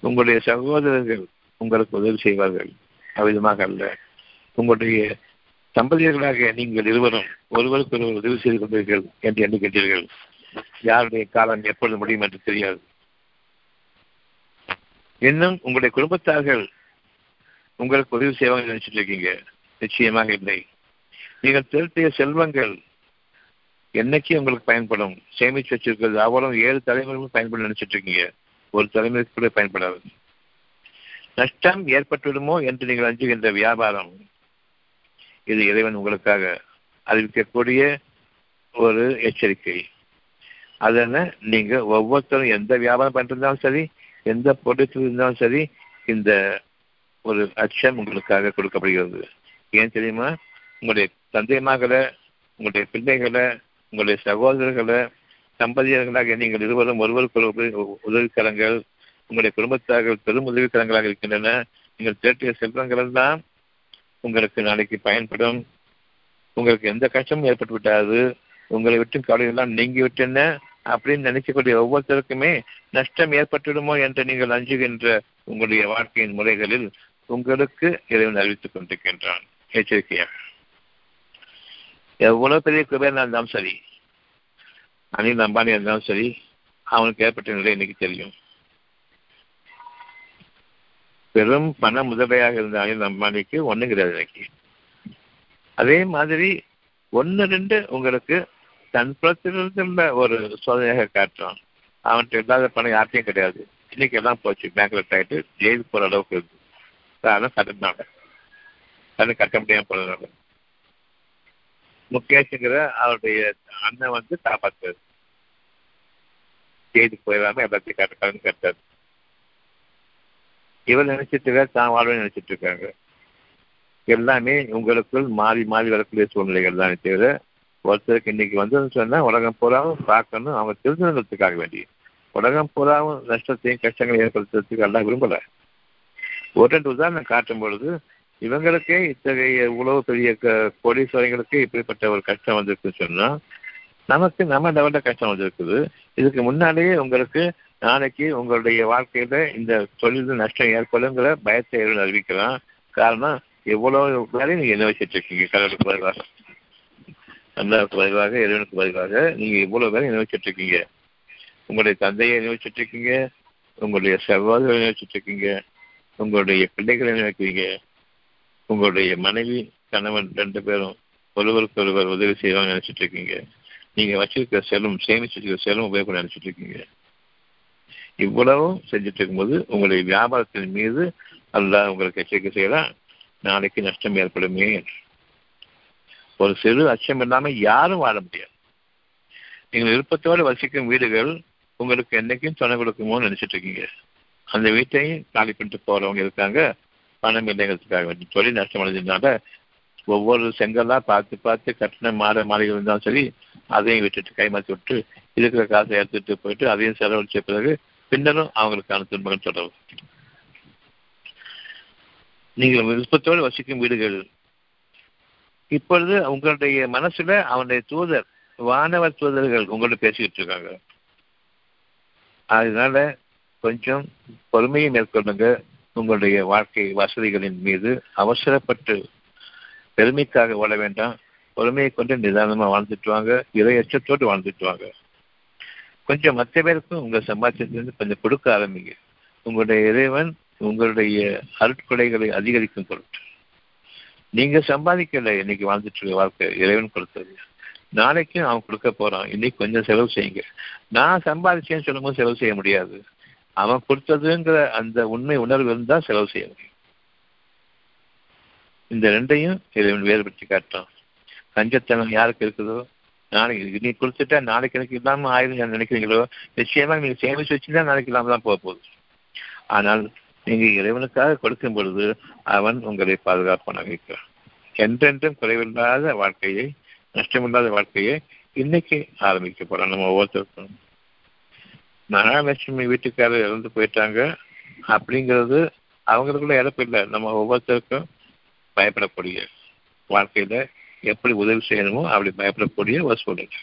உங்களுடைய சகோதரர்கள் உங்களுக்கு உதவி செய்வார்கள். அவ்விதமாக அல்ல. உங்களுடைய தம்பதியர்களாக நீங்கள் இருவரும் ஒருவருக்கு ஒருவர் உதவி செய்து கொண்டீர்கள் என்று எண்ணுகின்றீர்கள். யாருடைய காலம் எப்பொழுது முடியும் என்று தெரியாது. இன்னும் உங்களுடைய குடும்பத்தார்கள் உங்களுக்கு உதவி செய்வாங்க நினைச்சிட்டு இருக்கீங்க நிச்சயமாக இல்லை. நீங்கள் திரட்டிய செல்வங்கள் என்னைக்கு உங்களுக்கு பயன்படும்? சேமிச்சு வச்சிருக்கிறது. அவ்வளவு ஏழு தலைமுறைகளும் பயன்படும் நினைச்சிட்டு இருக்கீங்க ஒரு தலைமுறைக்கு கூட பயன்படாது. நஷ்டம் ஏற்பட்டுவிடுமோ என்று நீங்கள் அஞ்சுகின்ற வியாபாரம் இது இறைவன் உங்களுக்காக அறிவிக்கக்கூடிய ஒரு எச்சரிக்கை. அதன நீங்க ஒவ்வொருத்தரும் எந்த வியாபாரம் பண்ணிருந்தாலும் சரி எந்த பொருட்கள் இருந்தாலும் சரி இந்த ஒரு அச்சம் உங்களுக்காக கொடுக்கப்படுகிறது. ஏன் தெரியுமா? உங்களுடைய தந்தைமார்களை உங்களுடைய பிள்ளைகளை உங்களுடைய சகோதரர்களை தம்பதியர்களாக நீங்கள் இருவரும் ஒருவருக்கு உதவிக்கரங்கள் உங்களுடைய குடும்பத்தார்கள் பெரும் உதவிக்கரங்களாக இருக்கின்றன. நீங்கள் திரட்டிய செல்வங்கள் எல்லாம் உங்களுக்கு நாளைக்கு பயன்படும். உங்களுக்கு எந்த கஷ்டமும் ஏற்பட்டு விட்டாது. உங்களை விட்டு கவலையெல்லாம் நீங்கி விட்டன அப்படின்னு நினைக்கக்கூடிய ஒவ்வொருத்தருக்குமே நஷ்டம் ஏற்பட்டுடுமோ என்று நீங்கள் அஞ்சுகின்ற உங்களுடைய வாழ்க்கையின் முறைகளில் உங்களுக்கு இறைவன் அறிவித்துக் கொண்டிருக்கின்றான். எச்சரிக்கையாக. எவ்வளவு பெரிய கிருபையாக இருந்தாலும் சரி. அனில் அம்பானியாக இருந்தாலும் சரி அவனுக்கு ஏற்பட்ட நிலை இன்னைக்கு தெரியும். பெரும் பண முதலையாக இருந்த அனில் அம்பானிக்கு ஒன்றும் கிடையாது இன்னைக்கு. அதே மாதிரி ஒன்று ரெண்டு உங்களுக்கு தன் புறத்திலிருந்துள்ள ஒரு சோதனையாக காட்டுறான். அவன்கிட்ட இல்லாத பணம் யார்ட்டையும் கிடையாது. இன்னைக்கு எல்லாம் போச்சு. பேங்க்ல ஆகிட்டு ஜெயிலுக்கு போற அளவுக்கு இருக்கு. அதெல்லாம் கட்டணாங்க கடன் கட்ட முடியாம போனதுனால. முகேஷுங்கிற அவருடைய அண்ணன் வந்து காப்பாற்றுறது ஜெயிலுக்கு போயிடாம எல்லாத்தையும் கட்ட கடன் இவர் நினைச்சிட்டு இருக்காரு தான் வாழ்வு நினைச்சிட்டு இருக்காங்க. எல்லாமே உங்களுக்குள் மாறி மாறி வரக்கூடிய சூழ்நிலைகள் தான் தவிர ஒருத்தருக்கு இன்னைக்கு வந்ததுன்னு சொன்னா உலகம் பூராவும் பார்க்கணும் அவங்க திருந்ததுக்காக வேண்டிய உலகம் பூராவும் நஷ்டத்தையும் கஷ்டங்களையும் ஏற்படுத்துறதுக்கு எல்லாம் விரும்பல. ஒரு ரெண்டு உதாரணம் காட்டும் பொழுது இவங்களுக்கே இத்தகைய உழவு பெரிய கோடீஸ்வரங்களுக்கு இப்படிப்பட்ட ஒரு கஷ்டம் வந்திருக்குன்னு சொன்னா நமக்கு நம்ம லெவலில் கஷ்டம் வந்திருக்குது. இதுக்கு முன்னாலேயே உங்களுக்கு நாளைக்கு உங்களுடைய வாழ்க்கையில இந்த தொழில் நஷ்டம் ஏற்படுங்கிற பயத்தை அறிவிக்கலாம். காரணம் எவ்வளவு வேலையும் நீங்க என்ன வச்சுட்டு இருக்கீங்க கடலுக்கு பதிலாக. அல்லாவுக்கு பதிலாக இறைவனுக்கு பதிலாக நீங்க எவ்வளவு வேலை என்ன இருக்கீங்க உங்களுடைய தந்தையை நினைச்சிட்டு இருக்கீங்க உங்களுடைய சகோதரரை நினைச்சிட்டு இருக்கீங்க உங்களுடைய பிள்ளைகளை நினைக்கிறீங்க உங்களுடைய மனைவி கணவன் ரெண்டு பேரும் ஒருவருக்கு ஒருவர் உதவி செய்வாங்க நினைச்சிட்டு இருக்கீங்க. நீங்க வச்சிருக்கிற செலவும் சேமிச்சு வச்சிருக்கிற செலவும் உபயோகப்பட நினைச்சிட்டு இருக்கீங்க. இவ்வளவும் செஞ்சுட்டு இருக்கும்போது உங்களுடைய வியாபாரத்தின் மீது அல்ல உங்களுக்கு எச்சரிக்கை செய்யலாம் நாளைக்கு நஷ்டம் ஏற்படுமே என்று. ஒரு சிறு அச்சம் இல்லாமல் யாரும் வாழ முடியாது. நீங்கள் விருப்பத்தோடு வசிக்கும் வீடுகள் உங்களுக்கு என்னைக்கும் துணை கொடுக்குமோன்னு நினைச்சிட்டு இருக்கீங்க. அந்த வீட்டையும் காலி பண்ணிட்டு போறவங்க இருக்காங்க. பணம் இல்லைங்கிறதுக்காக வேண்டி. தொழில் நஷ்டம் அடைஞ்சதுனால ஒவ்வொரு செங்கலாக பார்த்து பார்த்து கட்டின மாலை மாலைகள் இருந்தாலும் சரி அதையும் விட்டுட்டு கைமாற்றி விட்டு இருக்கிற காசை எடுத்துட்டு போயிட்டு அதையும் செலவழிச்ச பிறகு பின்னரும் அவங்களுக்கான துன்பங்கள் தொடரும். நீங்கள் விருப்பத்தோடு வசிக்கும் வீடுகள். இப்பொழுது உங்களுடைய மனசுல அவனுடைய தூதர் வானவர் தூதர்கள் உங்களோட பேசிக்கிட்டு இருக்காங்க. அதனால கொஞ்சம் பொறுமையை மேற்கொள்ளுங்க. உங்களுடைய வாழ்க்கை வசதிகளின் மீது அவசரப்பட்டு பெருமைக்காக ஓட வேண்டாம். பொறுமையை கொண்டு நிதானமா வாழ்ந்துட்டு வாங்க. இறை அச்சத்தோடு வாழ்ந்துட்டு வாங்க. கொஞ்சம் மற்ற பேருக்கும் உங்க சம்பாத்தியத்திலிருந்து கொஞ்சம் கொடுக்க ஆரம்பிங்க. உங்களுடைய இறைவன் உங்களுடைய அருட்கொடைகளை அதிகரிக்கும் பொருட்டு. நீங்க சம்பாதிக்கல இன்னைக்கு வாழ்ந்துட்டு இருக்க வாழ்க்கை இறைவன் கொடுத்தது. நாளைக்கும் அவன் கொடுக்க போறான். இன்னைக்கு கொஞ்சம் செலவு செய்யுங்க. நான் சம்பாதிச்சேன்னு சொல்லும்போது செலவு செய்ய முடியாது. அவன் கொடுத்ததுங்கிற அந்த உண்மை உணர்வு இருந்தால் செலவு செய்ய முடியும். இந்த ரெண்டையும் இறைவன் வேறுபடுத்தி காட்டும் கஞ்சத்தனம் யாருக்கு இருக்குதோ? நாளைக்கு நீ கொடுத்துட்டா நாளைக்கு எனக்கு இல்லாமல் ஆயிரம் நினைக்கிறீங்களோ? நிச்சயமா நீங்க சேமிச்சு வச்சுதான் நாளைக்கு இல்லாமல் தான் போக போகுது. ஆனால் நீங்க இறைவனுக்காக கொடுக்கும் பொழுது அவன் உங்களை பாதுகாப்பான வைக்கிறான். என்றென்றும் குறைவில்லாத வாழ்க்கையை நஷ்டமில்லாத வாழ்க்கையை இன்னைக்கு ஆரம்பிக்க போறோம் நம்ம ஒவ்வொருத்தருக்கும். மகாலட்சுமி வீட்டுக்காரர் இறந்து போயிட்டாங்க. அப்படிங்கிறது அவங்களுக்குள்ள இழப்பு இல்லை. நம்ம ஒவ்வொருத்தருக்கும் பயப்படக்கூடிய வாழ்க்கையில எப்படி உதவி செய்யணுமோ அப்படி பயப்படக்கூடிய ஒரு சூழ்நிலை.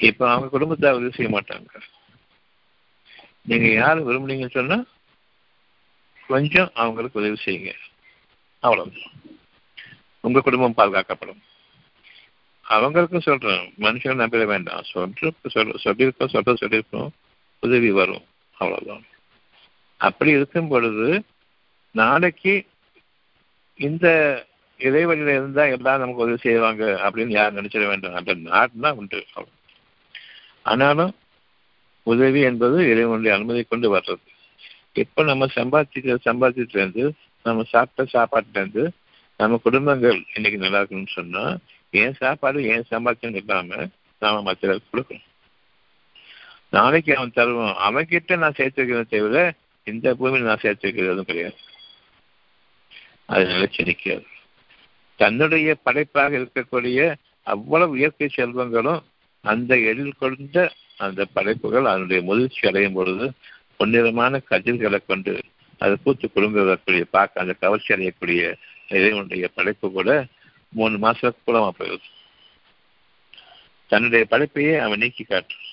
இப்ப அவங்க குடும்பத்தை உதவி செய்ய மாட்டாங்க. நீங்க யார் விரும்புனீங்கன்னு சொன்னா கொஞ்சம் அவங்களுக்கு உதவி செய்யுங்க. அவ்வளவுதான். உங்க குடும்பம் பாதுகாக்கப்படும். அவங்களுக்கும் சொல்றேன். மனுஷன் நம்பிட வேண்டாம். சொல்ற சொல்ல சொல்லியிருக்கோம் சொல்ற சொல்லியிருக்கோம். உதவி வரும். அவ்வளவுதான். அப்படி இருக்கும் பொழுது நாளைக்கு இந்த இடைவெளியில இருந்தா எல்லாம் நமக்கு உதவி செய்வாங்க அப்படின்னு யார் நினைச்சிட வேண்டாம்? அந்த நாடுனா உண்டு. ஆனாலும் உதவி என்பது இறைவனுடைய அனுமதி கொண்டு வர்றது. இப்ப நம்ம சம்பாதிக்கிற சம்பாதிச்சிட்டு இருந்து நம்ம சாப்பிட்ட சாப்பாட்டுல இருந்து நம்ம குடும்பங்கள் இன்னைக்கு நல்லா இருக்குன்னு சொன்னா என் சாப்பாடு என் சம்பாத்தியம் இல்லாம நாம மற்றவர்களுக்கு கொடுக்கணும். நாளைக்கு அவன் தருவான். அவன் கிட்ட நான் சேர்த்து வைக்கிறத தவிர இந்த பூமியில் நான் சேர்த்து வைக்கிறதும் கிடையாது. அதனால சிரிக்காது. தன்னுடைய படைப்பாக இருக்கக்கூடிய அவ்வளவு இயற்கை செல்வங்களும் அந்த எழில் கொண்ட அந்த படைப்புகள் அதனுடைய முதிர்ச்சி அடையும் பொழுது பொன்னிறமான கதிர்களை கொண்டு அது பூத்து குடும்பக்கூடிய பார்க்க அந்த கவர்ச்சி அடையக்கூடிய இறைவனுடைய படைப்பு கூட மூணு மாசத்துக்கு கூடமா போயிடுது தன்னுடைய படைப்பையே அவன் நீக்கி காட்டும்.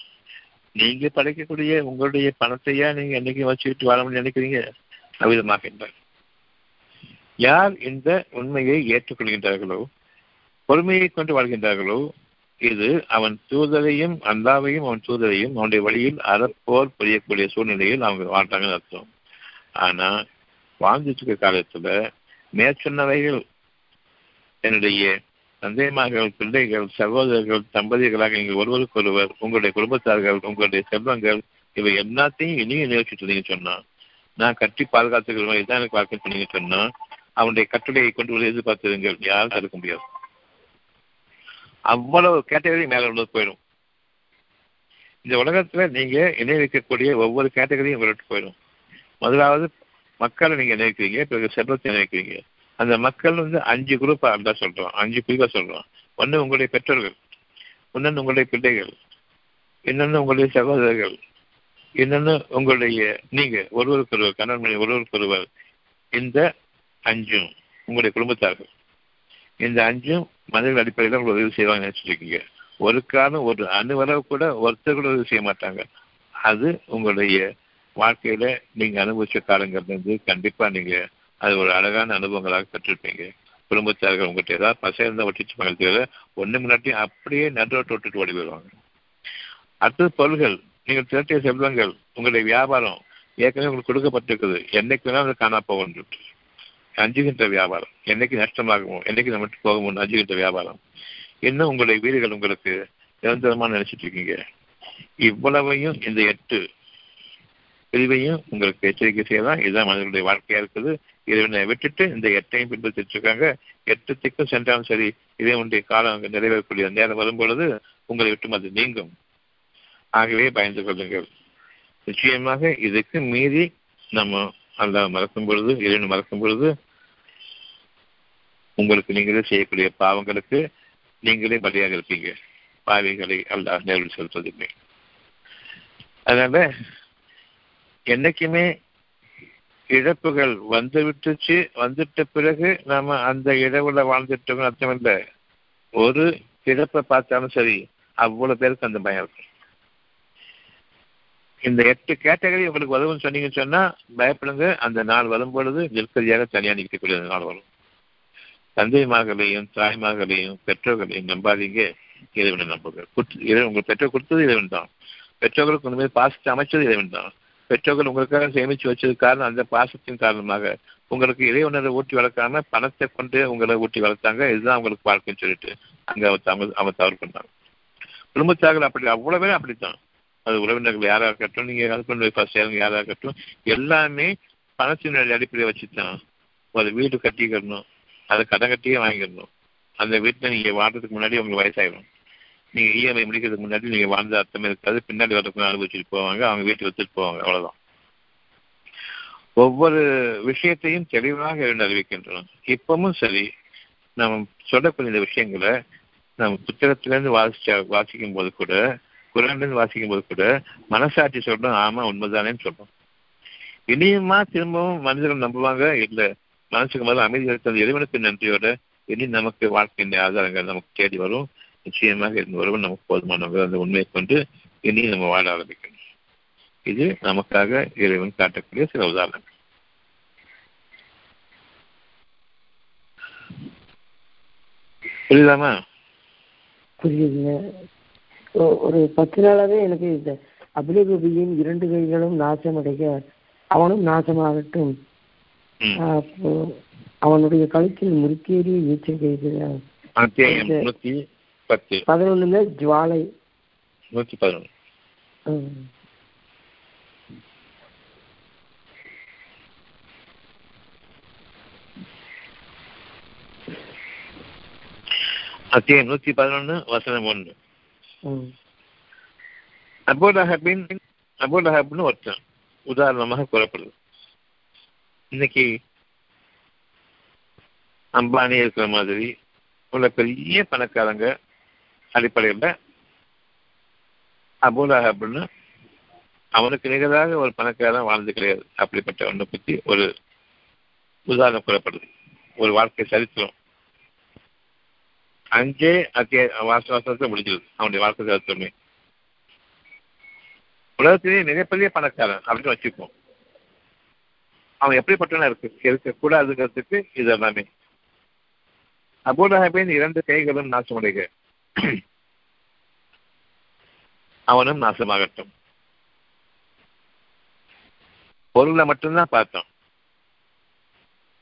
நீங்க படைக்கக்கூடிய உங்களுடைய பணத்தையா நீங்க என்னைக்கு வச்சுக்கிட்டு வாழ முடியும் நினைக்கிறீங்க அவிதமாக யார் இந்த உண்மையை ஏற்றுக்கொள்கின்றார்களோ பொறுமையை கொண்டு வாழ்கின்றார்களோ இது அவன் தூதரையும் அல்லாவையும் அவன் தூதரையும் அவனுடைய வழியில் அறப்போர் புரியக்கூடிய சூழ்நிலையில் அவங்க வாழ்றாங்கன்னு அர்த்தம். ஆனா வாழ்ந்துட்டு இருக்க காலத்துல மேற்சொன்னவைகள் என்னுடைய தந்தைமார்கள் பிள்ளைகள் சகோதரர்கள் தம்பதிகளாக நீங்கள் ஒருவருக்கொருவர் உங்களுடைய குடும்பத்தார்கள் உங்களுடைய செல்வங்கள் இவை எல்லாத்தையும் இனியும் நிகழ்ச்சிட்டு சொன்னான். சொன்னா நான் கட்டி மாதிரி தான் எனக்கு வாழ்க்கை பண்ணீங்க சொன்னா அவனுடைய கட்டுரையை கொண்டு வந்து எதிர்பார்த்திருங்கள். யாரும் தடுக்க முடியாது. அவ்வளவு கேட்டகரி மேல உள்ளது போயிடும். இந்த உலகத்துல நீங்க இணை வைக்கக்கூடிய ஒவ்வொரு கேட்டகரியும் உங்கள்கிட்ட போயிடும். முதலாவது மக்களை நீங்க நினைக்கிறீங்க பிறகு செல்வத்தை நினைக்கிறீங்க அந்த மக்கள் வந்து அஞ்சு குரூப்பா தான் சொல்றோம். அஞ்சு பிரிவா சொல்றோம். ஒன்று உங்களுடைய பெற்றோர்கள் இன்னொன்னு உங்களுடைய பிள்ளைகள் இன்னொன்னு உங்களுடைய சகோதரர்கள் இன்னொன்னு உங்களுடைய நீங்க ஒருவருக்கு ஒருவர் கணவன் ஒருவருக்கு ஒருவர் இந்த அஞ்சும் உங்களுடைய குடும்பத்தார்கள். இந்த அஞ்சும் மனிதர்கள் அடிப்படையில் உங்களுக்கு உதவி செய்வாங்க நினைச்சிருக்கீங்க. ஒரு காலம் ஒரு அணுவளவு கூட ஒருத்தர் கூட உதவி செய்ய மாட்டாங்க. அது உங்களுடைய வாழ்க்கையில நீங்க அனுபவிச்ச காலங்கள்ல இருந்து கண்டிப்பா நீங்க அது ஒரு அழகான அனுபவங்களாக பெற்றிருப்பீங்க குடும்பத்தார்கள் உங்கள்கிட்ட ஏதாவது பசங்க இருந்தால் ஒட்டிச்சு மகிழ்ச்சியில் ஒன்று முன்னாடி அப்படியே நடுரோட்டு விட்டுட்டு ஓடி போயிடுவாங்க. அடுத்தது பொருள்கள் நீங்கள் திரட்டிய செல்வங்கள் உங்களுடைய வியாபாரம் ஏற்கனவே உங்களுக்கு கொடுக்கப்பட்டிருக்குது. என்னைக்கு வேணாலும் அது காணா போகும் அஞ்சுகின்ற வியாபாரம். என்னைக்கு நஷ்டமாகுமோ என்னைக்கு நம்ம போகுமோ அஞ்சுகின்ற வியாபாரம். இன்னும் உங்களுடைய வீடுகள் உங்களுக்கு நிரந்தரமாக நினைச்சிட்டு இருக்கீங்க. இவ்வளவையும் இந்த எட்டு பிரிவையும் உங்களுக்கு எச்சரிக்கை செய்யலாம். இதுதான் மனிதனுடைய வாழ்க்கையா இருக்குது. இறைவனை விட்டுட்டு இந்த எட்டையும் பின்பற்றிட்டு இருக்காங்க எட்டு சென்றாலும் சரி இறைவனுடைய காலம் நிறைவேறக்கூடிய நேரம் வரும் பொழுது உங்களை விட்டும் அது நீங்கும். ஆகவே பயந்து கொள்ளுங்கள். நிச்சயமாக இதுக்கு மீறி நம்ம அல்ல மறக்கும் பொழுது இறைவனை மறக்கும் பொழுது உங்களுக்கு நீங்களே செய்யக்கூடிய பாவங்களுக்கு நீங்களே பலியாக இருப்பீங்க. பாவிகளை அல்ல நேரில் செலுத்துவதில்லை. அதனால என்னைக்குமே இழப்புகள் வந்து விட்டுச்சு வந்துட்ட பிறகு நாம அந்த இடவுல வாழ்ந்துட்டோம்னு அர்த்தம் இல்லை. ஒரு இழப்பை பார்த்தாலும் சரி அவ்வளவு பேருக்கு அந்த பயம் இருக்கு. இந்த எட்டு கேட்டகரி உங்களுக்கு உதவும் சொன்னீங்கன்னு சொன்னா பயப்படுங்க. அந்த நாள் வரும் பொழுது நிற்கதியாக தனியாக நிற்கக்கூடிய நாள் வரும். தந்தைமார்களையும் தாய்மார்களையும் பெற்றோர்களையும் நம்பாதீங்க. இறைவனை நம்புங்க. இறைவன் உங்களுக்கு பெற்றோர் கொடுத்தது இறைவன் தான். பெற்றோர்களுக்கு உண்மையை பாசத்தை அமைச்சது இறைவன் தான். பெற்றோர்கள் உங்களுக்காக சேமிச்சு வச்சது காரணம் அந்த பாசத்தின் காரணமாக. உங்களுக்கு இறைவனரை ஊட்டி வளர்க்காம பணத்தை கொண்டு உங்களை ஊட்டி வளர்த்தாங்க. இதுதான் உங்களுக்கு வாழ்க்கைன்னு சொல்லிட்டு அங்க அவர் தவறு பண்ணாங்க. குடும்பத்தார்கள் அப்படி அவ்வளவு பேரும் அப்படித்தான். அது உறவினர்கள் யாரா இருக்கட்டும் நீங்க ஹஸ்பண்ட் ஒய்ஃபா சேருங்க இருக்கட்டும் எல்லாமே பணத்தினுடைய அடிப்படையை வச்சுதான். ஒரு வீடு கட்டிக்கணும். அதை கடன் கட்டியே வாங்கிடணும் அந்த வீட்டில் நீங்க வாழ்றதுக்கு முன்னாடி உங்களுக்கு வயசாயிடும் நீங்கள் இஎம்ஐ முடிக்கிறதுக்கு முன்னாடி நீங்கள் வாழ்ந்த அர்த்தம் இருக்காது. பின்னாடி வரதுக்கு அனுபவிச்சுட்டு போவாங்க. அவங்க வீட்டுக்கு வச்சுட்டு போவாங்க. அவ்வளவுதான். ஒவ்வொரு விஷயத்தையும் தெளிவாக இருந்து அறிவிக்கின்றோம். இப்பவும் சரி நம்ம சொல்லக்கூடிய இந்த விஷயங்களை நம்ம புத்தகத்திலேருந்து வாசிச்ச வாசிக்கும் போது கூட குரான்லேருந்து வாசிக்கும் போது கூட மனசாட்சி சொல்கிறோம் ஆமாம் உண்மைதானேன்னு சொல்கிறோம் இனியுமா திரும்பவும் மனிதர்கள் நம்புவாங்க? இல்லை மனசுக்கு முதல்ல அமைதி இருக்கிற இறைவனுக்கு நன்றியோட இனி நமக்கு வாழ்க்கையின் ஆதாரங்கள் நமக்கு தேடி வரும். நிச்சயமாக இந்த உறவு நமக்கு போதுமானவங்க அந்த உண்மையை கொண்டு இனி நம்ம வாழ ஆரம்பிக்கணும். இது நமக்காக இறைவன் காட்டக்கூடிய சில உதாரணங்கள். புரியுதாமா புரியுதுங்க. ஒரு பத்து நாளாவே எனக்கு இந்த அபிலகுபியின் இரண்டு கைகளும் நாசமடைய அவனும் நாசமாகட்டும். அவனுடைய கழுத்தில் முறுக்கேறி நீச்சல் செய்கிறான் பத்து. பதினொன்னுல ஜுவாலை. நூத்தி பதினொன்று. அத்தியாயம் நூத்தி பதினொன்னு வசனம் ஒன்று. அபோலஹபின் அபோலஹப்னு ஒருத்தன் உதாரணமாக கூறப்படுது. இன்னைக்கு அம்பானி இருக்கிற மாதிரி உள்ள பெரிய பணக்காரங்க அடிப்படையில் அபுலஹப்னு அவனுக்கு நிகராக ஒரு பணக்காரன் வாழ்ந்து கிடையாது. அப்படிப்பட்ட ஒன்றை பற்றி ஒரு உதாரணம் கூறப்படுது. ஒரு வாழ்க்கை சரித்திரம். அஞ்சே அத்திய வாச வாசத்தை முடிஞ்சிருது. அவனுடைய வாழ்க்கை சரித்திரமே. உலகத்திலேயே மிகப்பெரிய பணக்காரன் அப்படின்னு வச்சுப்போம். அவன் எப்படிப்பட்டவனா இருக்கு? இருக்கக்கூடாதுங்கிறதுக்கு இது எல்லாமே. அபூலஹபின் இரண்டு கைகளும் நாசமடைக. அவனும் நாசமாகட்டும். பொருளை மட்டும்தான் பார்த்தோம்.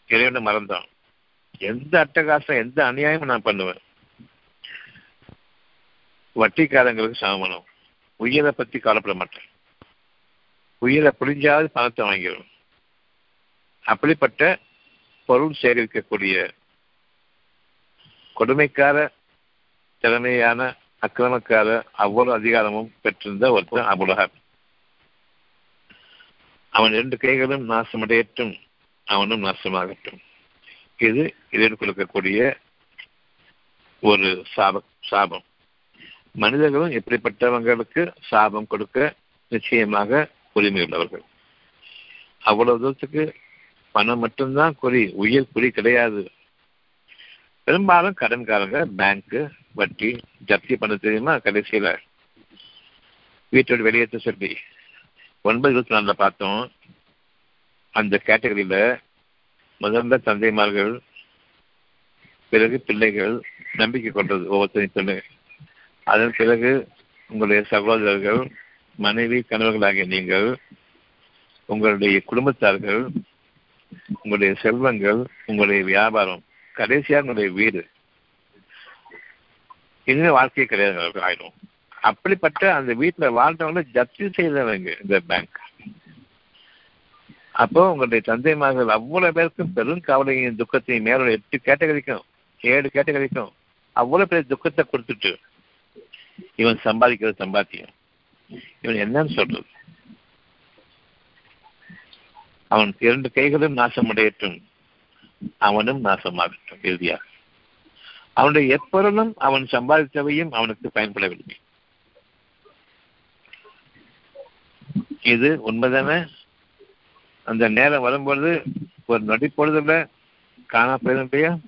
இறைவனை மறந்தோம். எந்த அட்டகாசம் எந்த அநியாயமும் நான் பண்ணுவேன். வட்டிக்காரங்களுக்கு சமமானம் உயிரை பத்தி கவலைப்பட மாட்டேன். உயிரை புரிஞ்சாவது பணத்தை வாங்கிடும் அப்படிப்பட்ட பொருள் சேகரிக்கக்கூடிய கொடுமைக்கார திறமையான அக்கிரமக்கார அவ்வளவு அதிகாரமும் பெற்றிருந்த ஒருத்தன் அபுலஹப். அவன் இரண்டு கைகளும் நாசமடையட்டும் அவனும் நாசமாகட்டும். இது இதில் கொடுக்கக்கூடிய ஒரு சாப சாபம். மனிதர்களும் இப்படிப்பட்டவங்களுக்கு சாபம் கொடுக்க நிச்சயமாக உரிமை உள்ளவர்கள். அவ்வளவு தூரத்துக்கு பணம் மட்டும்தான் குறி உயிர் குறி கிடையாது. பெரும்பாலும் கடன்காரங்க பேங்க்கு வட்டி ஜப்தி பண்ண தெரியுமா? கடைசியில வீட்டோட வெளியேற்ற சொல்லி. ஒன்பது இருபத்தி நாலுல பார்த்தோம். அந்த கேட்டகரியில முதல்ல தந்தைமார்கள் பிறகு பிள்ளைகள் நம்பிக்கை கொண்டது ஒவ்வொருத்தரையும் பிள்ளைகள் அதன் பிறகு உங்களுடைய சகோதரர்கள் மனைவி கணவர்களாகிய நீங்கள் உங்களுடைய குடும்பத்தார்கள் உங்களுடைய செல்வங்கள் உங்களுடைய வியாபாரம் கடைசியாக உங்களுடைய வீடு. இனிமே வாழ்க்கையே கிடையாது ஆயிடும் அப்படிப்பட்ட அந்த வீட்டுல வாழ்றவங்களை ஜப்தி செய்தவங்க இந்த பேங்க் அப்போ உங்களுடைய தந்தைமார்கள் அவ்வளவு பேருக்கும் பெரும் கவலையும் துக்கத்தையும் மேல எட்டு கேட்டகரிக்கும் ஏழு கேட்டகரிக்கும் அவ்வளவு பெரிய துக்கத்தை கொடுத்துட்டு இவன் சம்பாதிக்கிற சம்பாத்தியம். இவன் என்னன்னு சொல்றது? அவன் இரண்டு கைகளும் நாசமடையட்டும். அவனும் நாசமாகட்டும் இறுதியாக. அவனுடைய எப்பொருளும் அவன் சம்பாதித்தவையும் அவனுக்கு பயன்படவில்லை. இது உண்மைதானே? அந்த நேரம் வரும்பொழுது ஒரு நொடி பொழுதுல காணா போயிருந்தையா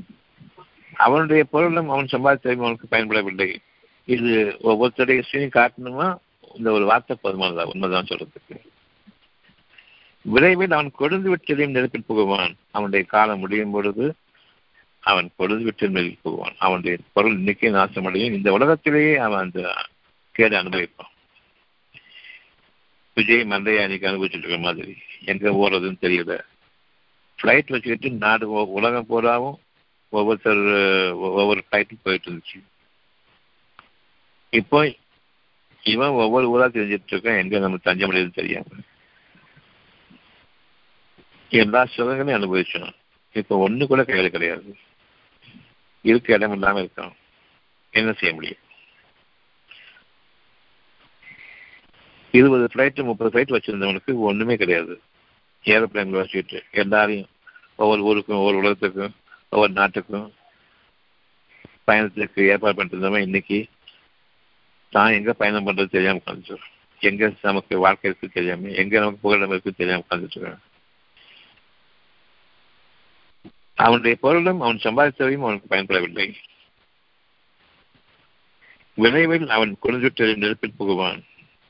அவனுடைய பொருளும் அவன் சம்பாதித்தவையும் அவனுக்கு பயன்படவில்லை. இது ஒவ்வொருத்தருடைய சீனி காட்டணுமா? இந்த ஒரு வார்த்தை போதுமானதா? உண்மைதான் சொல்றதுக்கு. விரைவில் அவன் கொழுந்து விட்டதையும் நெருப்பில் புகுவான். அவனுடைய காலம் முடியும் பொழுது அவன் பொழுது விட்டு நெருப்பில் புகுவான். அவனுடைய பொருள் இன்னைக்கே நாசமடையும். இந்த உலகத்திலேயே அவன் அந்த கேடு அனுபவிப்பான். விஜய் மந்தையா அன்னைக்கு அனுபவிச்சுட்டு இருக்க மாதிரி. எங்க போறதுன்னு தெரியல. ஃப்ளைட் வச்சுக்கிட்டு நாடு உலகம் பூராவும் ஒவ்வொருத்தர் ஒவ்வொரு ஃப்ளைட்டும் போயிட்டு இருந்துச்சு. இப்போ இவன் ஒவ்வொரு ஊரா தெரிஞ்சிட்டு இருக்கான். எங்க நம்ம தஞ்சம் அடையுது தெரியாம எல்லா சுகங்களையும் அனுபவிச்சோம். இப்போ ஒன்று கூட கையில் கிடையாது. இருக்க இடம் இல்லாமல் இருக்கோம். என்ன செய்ய முடியும்? இருபது ஃப்ளைட்டு முப்பது ஃப்ளைட் வச்சுருந்தவனுக்கு ஒன்றுமே கிடையாது. ஏரோப்ளைனில் வச்சுக்கிட்டு எல்லாரையும் ஒவ்வொரு ஊருக்கும் ஒவ்வொரு உலகத்துக்கும் ஒவ்வொரு நாட்டுக்கும். பயணத்துக்கு ஏற்பாடு பண்ணிட்டு இன்னைக்கு தான் எங்கே பயணம் பண்ணுறது தெரியாமல் உட்காந்துட்டு எங்கே நமக்கு வாழ்க்கை இருக்கு தெரியாமல் எங்கே நமக்கு புகழிடம் இருக்குது தெரியாமல் உட்காந்துட்டு இருக்கான் அவனுடைய பொருளும் அவன் சம்பாதித்தவையும் அவனுக்கு பயன்படவில்லை. விரைவில் அவன் குளிர்ந்துட்டு நெருப்பில் புகுவான்.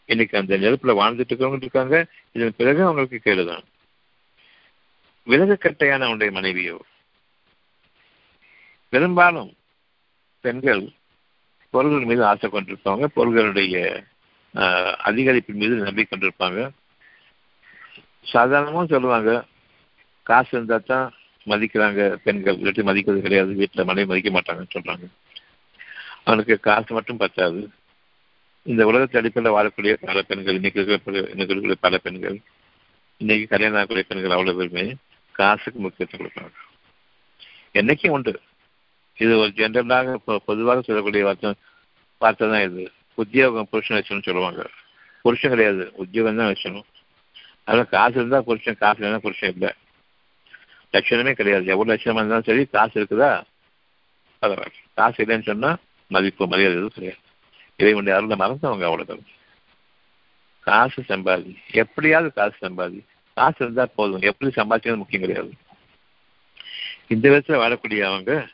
இன்னைக்கு அந்த நெருப்புல வாழ்ந்துட்டு இருக்கவங்க இருக்காங்க. இதன் பிறகு அவங்களுக்கு கேடுதான். விலகு கட்டையான அவனுடைய மனைவியோ? பெரும்பாலும் பெண்கள் பொருள்கள் மீது ஆசை கொண்டிருப்பாங்க. பொருள்களுடைய அதிகரிப்பின் மீது நம்பி கொண்டிருப்பாங்க. சாதாரணமாக சொல்லுவாங்க காசு இருந்தால் தான் மதிக்கிறாங்க பெண்கள் இல்லாட்டி மதிக்கிறது கிடையாது வீட்டில் மனைவி மதிக்க மாட்டாங்கன்னு சொல்றாங்க. அவனுக்கு காசு மட்டும் பத்தாது. இந்த உலகத்தை அடிப்படையில் வாழக்கூடிய பல பெண்கள் இன்னைக்கு இருக்கிற இன்னைக்கு இருக்கிற பல பெண்கள் இன்னைக்கு கல்யாணம் ஆகக்கூடிய பெண்கள் அவ்வளவு பேருமே காசுக்கு முக்கியத்துவம் கொடுப்பாங்க. என்னைக்கும் உண்டு. இது ஒரு ஜென்ரலாக பொதுவாக சொல்லக்கூடிய வார்த்தை வார்த்தை தான் இது. உத்தியோகம் புருஷன் வச்சணும்னு சொல்லுவாங்க. புருஷன் கிடையாது உத்தியோகம் தான் வச்சணும் அதனால் காசு இருந்தால் புருஷன் காசு இல்லைன்னா புருஷன் இல்லை. லட்சணமே கிடையாது. எவ்வளோ லட்சணமாக இருந்தாலும் சரி காசு இருக்குதா? பரவாயில்ல காசு இல்லைன்னு சொன்னால் மதிப்பு மரியாதை எதுவும் கிடையாது. இறைவனுடைய அருளை மறந்தவங்க அவ்வளோதான் காசு சம்பாதி. எப்படியாவது காசு சம்பாதி. காசு இருந்தால் போதும். எப்படி சம்பாதிக்கிறது முக்கியம் கிடையாது. இந்த விதத்தில் வாழக்கூடிய அவங்க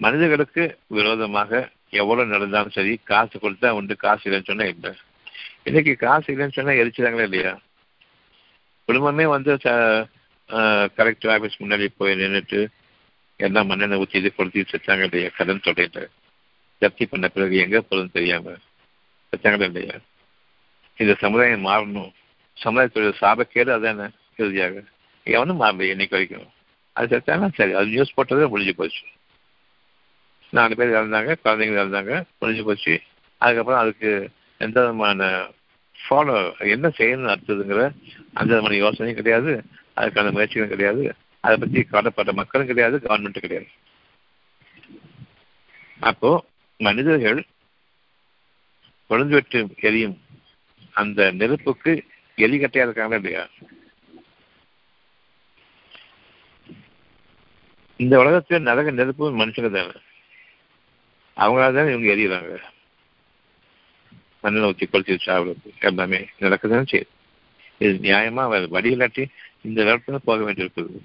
மனிதர்களுக்கு விரோதமாக எவ்வளவு நடந்தாலும் சரி காசு கொடுத்தா உண்டு காசு இல்லைன்னு சொன்னா இல்லை. இன்னைக்கு காசு இல்லைன்னு சொன்னா எரிச்சுதாங்களா இல்லையா? குடும்பமே வந்து கலெக்டர் ஆஃபீஸ் முன்னாடி போய் நின்றுட்டு எல்லாம் மண்ணெண்ணை ஊற்றி இது கொடுத்து செத்தாங்க இல்லையா கடன் தொடையில. ஜப்தி பண்ண பிறகு எங்கே போகுதுன்னு தெரியாமல் செத்தாங்களா இல்லையா இந்த சமுதாயம் மாறணும். சமுதாயத்துடைய சாபக்கேடு அதானே? இறுதியாக. எவனும் மாறல இன்னைக்கு வரைக்கும். அது செத்தானா சரி. அது நியூஸ் போட்டதே முடிஞ்சு போச்சு. நாலு பேர் இறந்தாங்க குழந்தைங்க இறந்தாங்க முடிஞ்சு போச்சு. அதுக்கப்புறம் அதுக்கு எந்த விதமான ஃபாலோ என்ன செய்யணும்னு அடுத்ததுங்கிற அந்த விதமான யோசனையும் கிடையாது. அதுக்கான முயற்சிகளும் கிடையாது. அதை பற்றி காணப்பட்ட மக்களும் கிடையாது கவர்மெண்ட்டும் கிடையாது. அப்போ மனிதர்கள் கொழுந்து வெட்டு எரியும் அந்த நெருப்புக்கு எலிகட்டையா இருக்காங்களா இல்லையா? இந்த உலகத்தில் நரக நெருப்பு மனுஷங்க தானே. அவங்களால தானே இவங்க எரியுறாங்க. மண்ணில் ஊற்றி கொளுத்தி சாப்பிடுறது எல்லாமே நடக்குதுன்னு சரி இது நியாயமா? வடி இல்லாட்டி இந்த இடத்துல போக வேண்டியிருக்குது.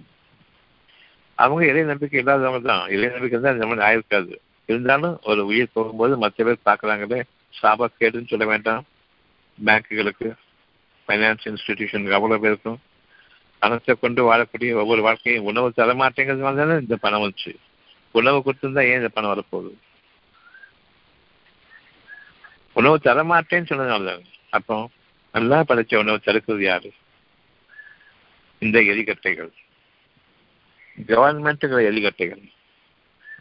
அவங்க இறை நம்பிக்கை இல்லாதவங்க தான். இறை நம்பிக்கை தான் இந்த மாதிரி ஆயிருக்காது. இருந்தாலும் ஒரு உயிர் போகும்போது மற்ற பேர் பார்க்குறாங்களே சாபா கேடுன்னு சொல்ல வேண்டாம். பேங்குகளுக்கு ஃபைனான்ஸ் இன்ஸ்டிடியூஷனுக்கு அவ்வளோ பேருக்கும். பணத்தை கொண்டு வாழக்கூடிய ஒவ்வொரு வாழ்க்கையும் உணவு தர மாட்டேங்கிறதுனால தானே இந்த பணம் வந்துச்சு. உணவு கொடுத்துருந்தா ஏன் இந்த பணம் வரப்போகுது? உணவு தர மாட்டேன்னு சொன்னதுனால தான் அப்போ நல்லா படைச்ச உணவு தடுக்கிறது யாரு? இந்த எலிக்கட்டைகள். கவர்மெண்ட்டுங்கிற எலிகட்டைகள்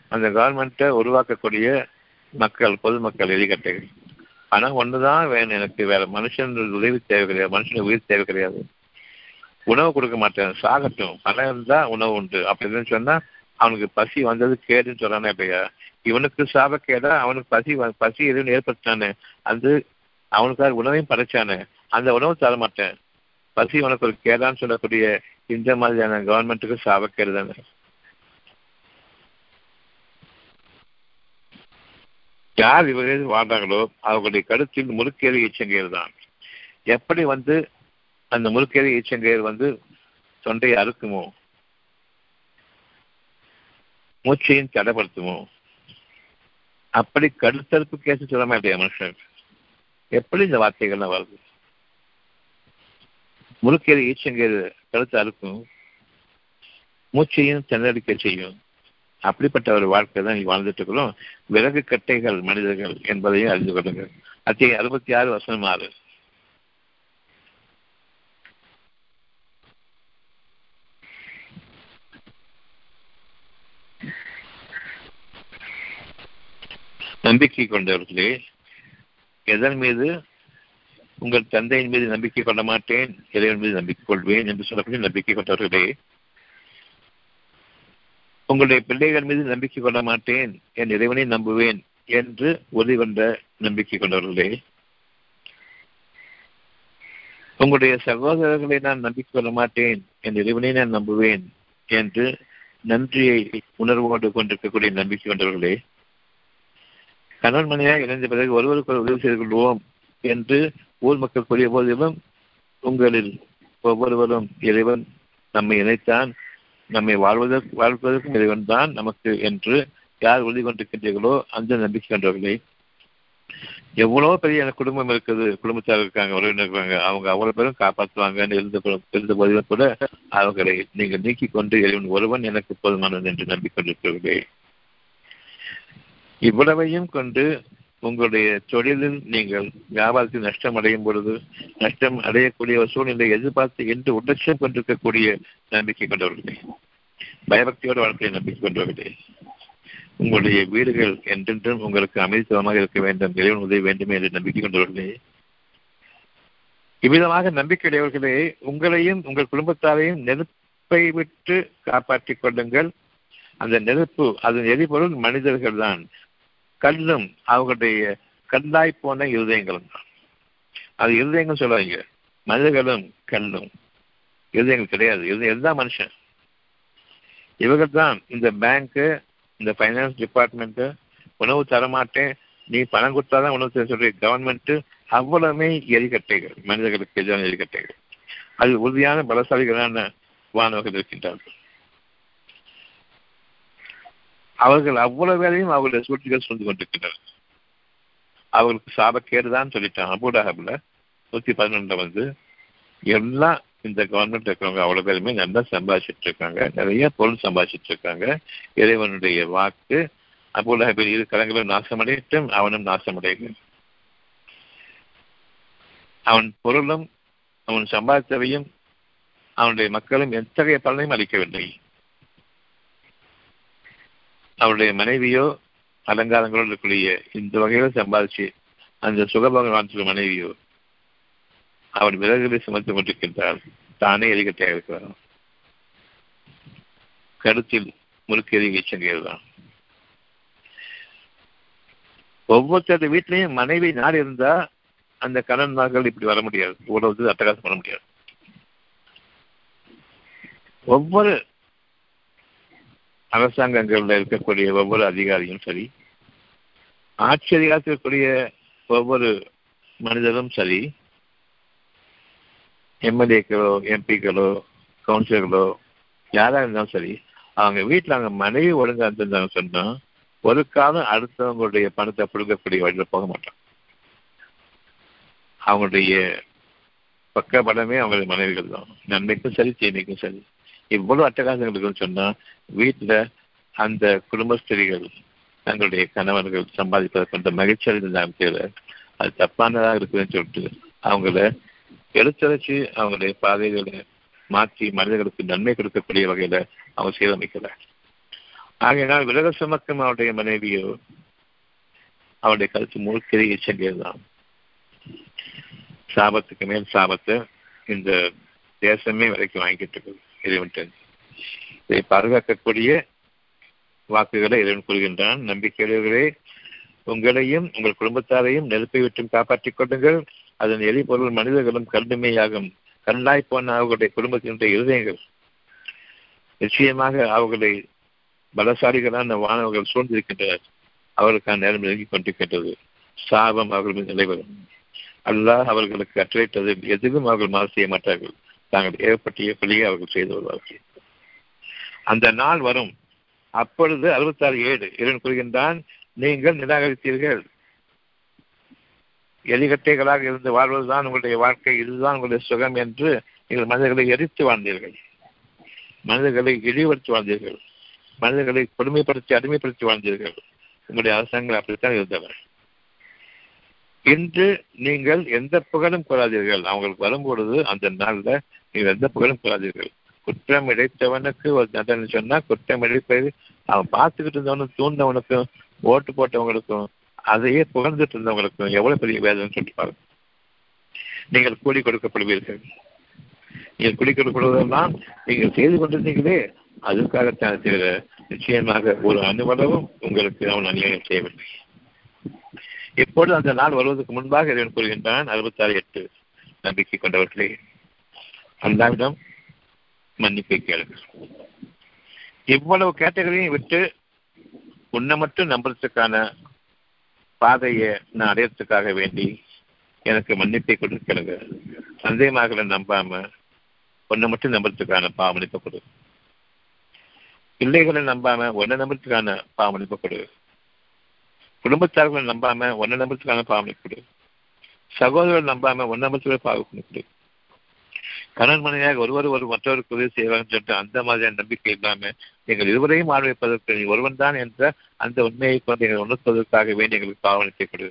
அந்த கவர்மெண்ட்டை உருவாக்கக்கூடிய மக்கள் பொதுமக்கள் எலிகட்டைகள் பணம் தான் வேணும் எனக்கு. வேற மனுஷன் உதவி தேவை கிடையாது. மனுஷனுக்கு உயிர் தேவை கிடையாது. உணவு கொடுக்க மாட்டேன். சாகட்டும். பணம் இருந்தால் உணவு உண்டு. அப்படின்னு சொன்னா அவனுக்கு பசி வந்தது கேடுன்னு சொல்றானே அப்படியா? இவனுக்கு சாப கேடா அவனுக்கு பசி பசி எதுவும் ஏற்படுத்தானே அது அவனுக்காக உணவையும் படைச்சானே. அந்த உணவு தர மாட்டேன் பசி உனக்கு ஒரு கேடான்னு சொல்லக்கூடிய இந்த மாதிரியான கவர்மெண்ட்டுக்கு சாபக்கேடு தானே யார் இவர்கள் வாழ்றாங்களோ அவர்களுடைய கருத்தில் முறுக்கேறி ஈச்சங்கையர் தான். எப்படி வந்து அந்த முறுக்கேறி ஈச்சங்கையர் வந்து தொண்டையை அறுக்குமோ? மூச்சையும் தடைப்படுத்துமோ? அப்படி கருத்தறுப்பு கேட்டு சொல்ல மாட்டேன் மனுஷன். எப்படி இந்த வார்த்தைகள்லாம் வருது? முழுக்கேறு ஈச்சங்கேறு கழுத்து அறுக்கும். மூச்சையும் திணறடிக்க செய்யும். அப்படிப்பட்ட ஒரு வாழ்க்கை தான் வாழ்ந்துட்டு இருக்கிறோம். விறகு கட்டைகள் மனிதர்கள் என்பதையும் அறிந்து கொள்ளுங்கள். அத்திய அறுபத்தி ஆறு வருஷம் ஆறு. நம்பிக்கை கொண்டவர்களே எதன் மீது உங்கள் தந்தையின் மீது நம்பிக்கை கொள்ள மாட்டேன் இறைவன் மீது நம்பிக்கை கொள்வேன் என்று சொல்லக்கூடிய நம்பிக்கை கொண்டவர்களே உங்களுடைய பிள்ளைகள் மீது நம்பிக்கை கொள்ள மாட்டேன் என் இறைவனை நம்புவேன் என்று உறுதி கொண்ட நம்பிக்கை கொண்டவர்களே உங்களுடைய சகோதரர்களை நான் நம்பிக்கை கொள்ள மாட்டேன் என் இறைவனை நான் நம்புவேன் என்று நன்றியை உணர்வோடு கொண்டிருக்கக்கூடிய நம்பிக்கை கொண்டவர்களே கணவன் மனையாக இணைந்த பிறகு ஒருவருக்கு உதவி செய்து கொள்வோம் என்று ஊர் மக்கள் கூறிய போதிலும் உங்களில் ஒவ்வொருவரும் இறைவன் நம்மை இணைத்தான் நம்மை வாழ்வதற்கு வாழ்வதற்கும் இறைவன் தான் நமக்கு என்று யார் உறுதி கொண்டிருக்கின்றீர்களோ அந்த நம்பிக்கை கொண்டவர்களே. எவ்வளவு பெரிய எனக்கு குடும்பம் இருக்குது. குடும்பத்தார் இருக்காங்க உறவினர் இருக்காங்க. அவங்க அவ்வளவு பேரும் காப்பாற்றுவாங்கன்னு இருந்த இருந்த போதிலும் கூட அவர்களை நீங்கள் நீக்கி கொண்டு இறைவன் ஒருவன் எனக்கு போதுமானது என்று நம்பிக்கொண்டிருக்கிறீர்களே. இவ்வளவையும் கொண்டு உங்களுடைய தொழிலில் நீங்கள் வியாபாரத்தில் நஷ்டம் அடையும் பொழுது நஷ்டம் அடையக்கூடிய ஒரு சூழ்நிலை எதிர்பார்த்து என்று உடச்சம் கொண்டிருக்கக்கூடிய நம்பிக்கை கொண்டவர்களே பயபக்தியோடு வாழ்க்கையை நம்பிக்கை கொண்டவர்களே உங்களுடைய வீடுகள் என்றென்றும் உங்களுக்கு அமைதித்தவமாக இருக்க வேண்டும் இறைவன் உதவி வேண்டுமே என்று நம்பிக்கை கொண்டவர்களே. இவ்விதமாக நம்பிக்கையுடையவர்களே உங்களையும் உங்கள் குடும்பத்தாரையும் நெருப்பை விட்டு காப்பாற்றிக் கொள்ளுங்கள். அந்த நெருப்பு அதன் எரிபொருள் மனிதர்கள் தான் கல்லும் அவர்களுடைய கல்லாய் போன இருதயங்களும் தான். அது இருதயங்கள் சொல்லுவாங்க. மனிதர்களும் கல்லும். இருதயங்கள் கிடையாது. இருதயம் மனுஷன்? இவர்கள் தான் இந்த பேங்க்கு இந்த ஃபைனான்ஸ் டிபார்ட்மெண்ட்டு உணவு தரமாட்டேன். நீ பணம் கொடுத்தாதான் உணவு தர சொல்ற கவர்மெண்ட்டு அவ்வளவுமே எரிக்கட்டைகள் மனிதர்களுக்கு எதிரான எரிக்கட்டைகள் அது உறுதியான பலசாலிகளான வானவர்கள் இருக்கின்றார்கள். அவர்கள் அவ்வளவு வேலையும் அவர்களுடைய சூழ்ச்சிகள் சொல்லிக் கொண்டிருக்கின்றனர் அவர்களுக்கு சாபக்கேடுதான் சொல்லிட்டாங்க. அபூடாகபில் நூத்தி பதினொன்றுல வந்து எல்லாம் இந்த கவர்மெண்ட் இருக்கிறவங்க அவ்வளவு பேருமே நல்லா சம்பாதிச்சிட்டு இருக்காங்க. நிறைய பொருள் சம்பாதிச்சிட்டு இருக்காங்க. இறைவனுடைய வாக்கு அபூலகபில் இரு கலங்களும் நாசமடையட்டும் அவனும் நாசமடையும் அவன் பொருளும் அவன் சம்பாதித்தவையும் அவனுடைய மக்களும் எத்தகைய பலனையும் அளிக்கவில்லை. அவருடைய மனைவியோ அலங்காரங்களோ இருக்கக்கூடிய இந்த வகையில சம்பாதிச்சு அந்த சுகபோகம் மனைவியோ அவர் விறகுகளை சுமத்துக் கொண்டிருக்கின்றார். தானே எரிக்கட்டையாக இருக்கிறார். கருத்தில் முறுக்கெறி வீச்சங்கிறதான் ஒவ்வொருத்தர் வீட்லையும் மனைவி நாடு இருந்தா அந்த கடன் மார்கள் இப்படி வர முடியாது. இவ்வளவு அட்டகாசம் பண்ண முடியாது. ஒவ்வொரு அரசாங்கங்களில் இருக்கக்கூடிய ஒவ்வொரு அதிகாரியும் சரி ஆட்சி அதிகாரத்தில் இருக்கக்கூடிய ஒவ்வொரு மனிதரும் சரி எம்எல்ஏக்களோ எம்பிக்களோ கவுன்சிலர்களோ யாராக இருந்தாலும் சரி அவங்க வீட்டில் அவங்க மனைவி ஒழுங்காக இருந்திருந்தாங்க சொன்னால் ஒரு காலம் அடுத்தவங்களுடைய பணத்தை புடுங்கக்கூடிய வழியில் போக மாட்டான் அவங்களுடைய பக்க படமே அவங்களுடைய மனைவிகள் தான். நன்மைக்கும் சரி தீமைக்கும் சரி. இவ்வளவு அட்டகாசங்கள் இருக்குன்னு சொன்னா வீட்டுல அந்த குடும்பஸ்திரிகள் தங்களுடைய கணவர்கள் சம்பாதிப்பதை கொண்ட மகிழ்ச்சி அடைந்தாங்க தேவை. அது தப்பானதாக இருக்குதுன்னு சொல்லிட்டு அவங்கள எழுத்தரைச்சு அவங்களுடைய பாதைகளை மாற்றி மனிதர்களுக்கு நன்மை கொடுக்கக்கூடிய வகையில அவங்க சீரமைக்கல. ஆகையினால் விலக சுமக்கும் அவருடைய மனைவியோ அவருடைய கருத்து முழுக்கிறையை சென்றதுதான் சாபத்துக்கு மேல் சாபத்தை இந்த தேசமே வரைக்கும் வாங்கிட்டு இருக்குது. இறைவன் இதை பாதுகாக்கக்கூடிய வாக்குகளை இறைவன் கூறுகின்றான். நம்பிக்கையுடையவர்களே உங்களையும் உங்கள் குடும்பத்தாரையும் நெருப்பை விட்டும் காப்பாற்றிக் கொள்ளுங்கள். அதன் எரிபொருள் மனிதர்களும் கல்லுமையாகும் கல்லாய் போன அவர்களுடைய குடும்பத்தினுடைய இருதயங்கள் நிச்சயமாக அவர்களை பலசாலிகளான வானவர்கள் சூழ்ந்திருக்கின்றனர். அவர்களுக்கான நேரம் நெருங்கிக் கொண்டிருக்கின்றது. சாபம் அவர்கள் மீது நிலைவரும் அல்லாஹ் அவர்களுக்கு கட்டளையிட்டது எதுவும் அவர்கள் மாறு செய்ய மாட்டார்கள். தாங்கள் ஏற்பட்டிய பிள்ளையை அவர்கள் செய்து வருவார்கள் அந்த நாள் வரும். அப்பொழுது அறுபத்தாறு ஏழு இறைவன் கூறுகின்றான் நீங்கள் நிராகரித்தீர்கள். எலிகட்டைகளாக இருந்து வாழ்வதுதான் உங்களுடைய வாழ்க்கை இதுதான் உங்களுடைய சுகம் என்று நீங்கள் மனிதர்களை எரித்து வாழ்ந்தீர்கள். மனிதர்களை இழிவுபடுத்தி வாழ்ந்தீர்கள். மனிதர்களை கொடுமைப்படுத்தி அடிமைப்படுத்தி வாழ்ந்தீர்கள். உங்களுடைய அரசாங்கம் அப்படித்தான் இருந்தவர் இன்று நீங்கள் எந்த புகழும் கூறாதீர்கள் அவங்களுக்கு வரும்பொழுது அந்த நாளில் நீங்கள் எந்த புகழும் கொள்ளாதீர்கள் குற்றம் இழைத்தவனுக்கு ஒரு தண்டனை சொன்னா குற்றம் இழைப்பது அவன் பார்த்துக்கிட்டு இருந்தவனும் தூண்டவனுக்கும் ஓட்டு போட்டவங்களுக்கும் அதையே புகழ்ந்துட்டு இருந்தவங்களுக்கும் எவ்வளவு பெரிய வேதனை சொல்லிப்பாரு நீங்கள் கூலி கொடுக்கப்படுவீர்கள். நீங்கள் கூலி கொடுக்கப்படுவதெல்லாம் நீங்கள் செய்து கொண்டிருந்தீங்களே அதற்காகத்தான் தவிர நிச்சயமாக ஒரு அனுபவம் உங்களுக்கு அவன் அநியாயம் செய்யவில்லை. இப்பொழுது அந்த நாள் வருவதற்கு முன்பாக இறைவன் கூறுகின்றான் அறுபத்தாறு எட்டு. நம்பிக்கை கொண்டவர்களே அல்லாவிடம் மன்னிப்பை கேளு இவ்வளவு கேட்டகரையும் விட்டு உன்னை மட்டும் நம்புறதுக்கான பாதையை நான் அடையறதுக்காக வேண்டி எனக்கு மன்னிப்பை கொடுக்கிறது சந்தேகமாக நம்பாம உன்னை மட்டும் நம்புறதுக்கான பாவமளிப்பை கொடு. பிள்ளைகளை நம்பாம உன்னை நம்புறதுக்கான பாவமளிப்பை கொடு. குடும்பத்தார்களை நம்பாம ஒன்ன நம்புறதுக்கான பாவனை கொடு. சகோதரர்கள் நம்பாம ஒன்ன நம்புறதுக்கான பாவனை கொடு. கணவன் மனைவியாக ஒருவர் ஒரு மற்றவருக்கு உதவி செய்வாங்கன்னு சொல்லிட்டு அந்த மாதிரியான நம்பிக்கை இல்லாம எங்கள் இருவரையும் ஆழ்வைப்பதற்கு நீ ஒருவன் தான் என்ற அந்த உண்மையை கொண்டு எங்கள் உணர்த்துவதற்காக வேண்டி எங்களுக்கு ஆவணத்தை கொடு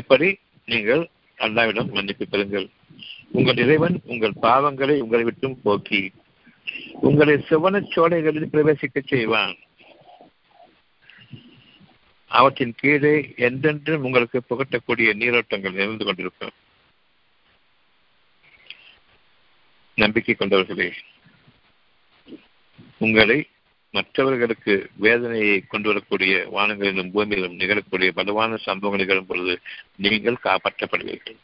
இப்படி நீங்கள் அல்லாவிடம் மன்னிப்பு பெறுங்கள். உங்கள் இறைவன் உங்கள் பாவங்களை உங்களை விட்டும் போக்கி உங்களை சிவனச் சோலைகளில் பிரவேசிக்க செய்வான். அவற்றின் கீழே என்றென்றும் உங்களுக்கு புகட்டக்கூடிய நீரோட்டங்கள் இருந்து கொண்டிருக்கும். நம்பிக்கை கொண்டவர்களே உங்களை மற்றவர்களுக்கு வேதனையை கொண்டு வரக்கூடிய வானங்களிலும் பூமியிலும் நிகழக்கூடிய பலவான சம்பவங்கள் நிகழும் பொழுது நீங்கள் காப்பாற்றப்படுவீர்கள்.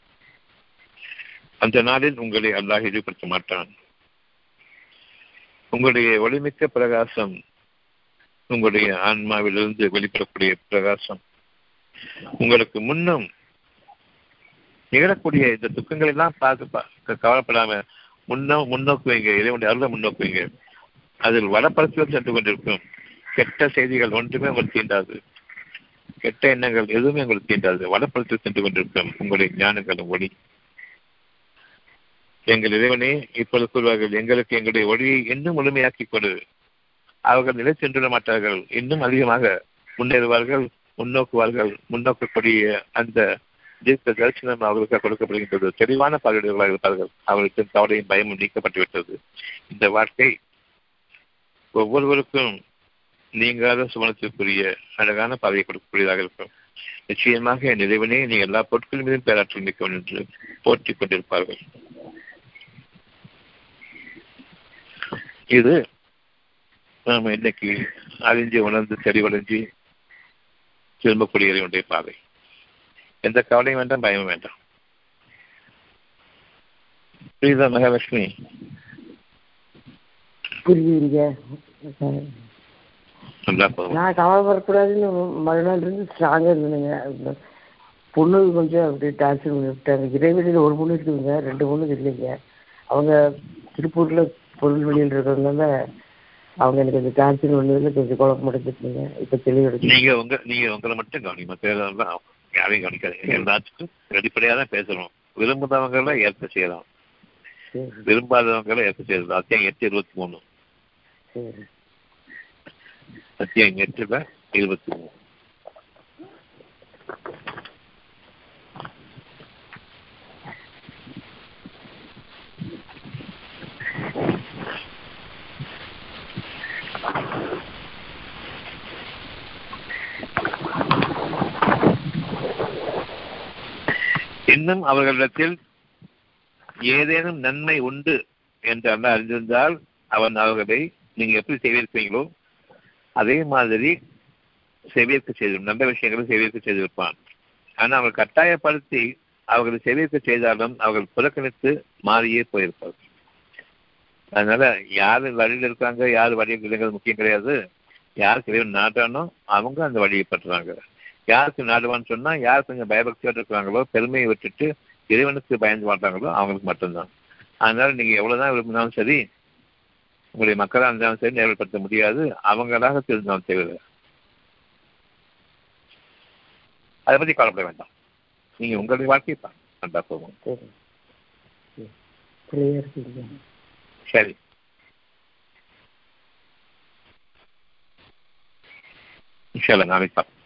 அந்த நாளில் உங்களை அல்லாஹ் இழிவுபடுத்த மாட்டான். உங்களுடைய ஒளிமிக்க பிரகாசம் உங்களுடைய ஆன்மாவிலிருந்து வெளிப்படக்கூடிய பிரகாசம் உங்களுக்கு முன்னும் நிகழக்கூடிய இந்த துக்கங்கள் எல்லாம் பார்த்து கவலைப்படாம முன்னோ முன்னோக்கு வைங்க இறைவனுடைய அருளை முன்னோக்குவீங்க. அதில் வடப்பரப்பில் சென்று கொண்டிருக்கும். கெட்ட செய்திகள் ஒன்றுமே உங்களுக்கு தீண்டாது. கெட்ட எண்ணங்கள் எதுவுமே உங்களுக்கு தீண்டாது. வடப்படத்தில் சென்று கொண்டிருக்கும் உங்களுடைய ஞானங்களும் ஒளி. எங்கள் இறைவனே இப்பொழுது கூறுவார்கள் எங்களுக்கு எங்களுடைய ஒளியை இன்னும் முழுமையாக்கி கொடு. அவர்கள் நிலை சென்றுவிட மாட்டார்கள். இன்னும் அதிகமாக முன்னேறுவார்கள் முன்னோக்குவார்கள். முன்னோக்கக்கூடிய அந்த தீர்க்க தரிசனம் அவர்களுக்கு கொடுக்கப்படுகின்றது. தெளிவான பார்வையாளர்களாக இருப்பார்கள். அவர்களுக்கு கவலையும் பயமும் நீக்கப்பட்டுவிட்டது. இந்த வாழ்க்கை ஒவ்வொருவருக்கும் நீங்காத சுமணத்திற்குரிய அழகான பார்வையை கொடுக்கக்கூடியதாக இருக்கும். நிச்சயமாக என் நிறைவனே நீ எல்லா பொருட்கள் மீதும் பேராற்றல் மிக்கவன் என்று போற்றிக் கொண்டிருப்பார்கள். இது நாம் இன்னைக்கு அறிஞ்சு உணர்ந்து தெளிவடைஞ்சு திரும்பக்கூடிய இறைவனுடைய பாதை. எந்த கவலையும் வேண்டாம் பயமும் வேண்டாம். புரியுதா மகாலட்சுமி. புரியுதுங்க. நான் கவலைப்படக்கூடாதுன்னு மறுநாள் இருந்து ஸ்ட்ராங்காக இருந்தேங்க பொண்ணு கொஞ்சம் அப்படியே டார்ச்சர் பண்ணி விட்டாங்க. இடைவெளியில் ஒரு பொண்ணு இருக்குதுங்க. ரெண்டு பொண்ணு இல்லைங்க அவங்க திருப்பூரில் பொருள் வெளியில் இருக்கிறதுனால அவங்க எனக்கு இந்த கேன்சர் ஒன்று கொஞ்சம் குழப்பம் முடிஞ்சிருந்தீங்க இப்போ தெளிவெடுத்து நீங்க உங்க நீங்க உங்களை மட்டும் கவனிங்க. மற்ற யாரையும் கவனிக்காதீங்க எல்லாத்துக்கும் வெளிப்படையா தான் பேசணும். விரும்புறவங்கள ஏற்க செய்யலாம். சரி. விரும்பாதவங்கள ஏற்க செய்யலாம் அத்தியாயம் எட்டு இருபத்தி மூணு. சரி. அத்தியாயம் எட்டுல இருபத்தி மூணு. இன்னும் அவர்களிடத்தில் ஏதேனும் நன்மை உண்டு என்று அண்ணா அறிந்திருந்தால் அவன் அவர்களை நீங்க எப்படி செய்திருப்பீங்களோ அதே மாதிரி செவியேற்க செய்து நல்ல விஷயங்களை செவியேற்க செய்திருப்பான் ஆனால் அவர்கள் கட்டாயப்படுத்தி அவர்களை செவியேற்க செய்தாலும் அவர்கள் புறக்கணித்து மாறியே போயிருப்பார். அதனால யார் வழியில் இருக்காங்க யார் வழியில் இல்லைங்கிறது முக்கியம் கிடையாது. யார் இறைவன் நாட்டானோ அவங்க அந்த வழியை பற்றுறாங்க யாருக்கு நாடுவான்னு சொன்னா யார் கொஞ்சம் பயபக்தியோடு இருக்கிறாங்களோ பெருமையை விட்டுட்டு இறைவனுக்கு பயந்து மாட்டாங்களோ அவங்களுக்கு மட்டும்தான். அதனால நீங்க எவ்வளவுதான் விரும்பினாலும் சரி உங்களுடைய மக்களாக இருந்தாலும் சரி நிறைவேற்றப்படுத்த முடியாது. அவங்களாக தெரிஞ்சாலும் தேவை அதை பத்தி கவலைப்பட வேண்டாம். நீங்க உங்களுடைய வாழ்க்கையை நல்லா போகும் சரி. இன்ஷால்லா நாளைக்கு பார்ப்போம்.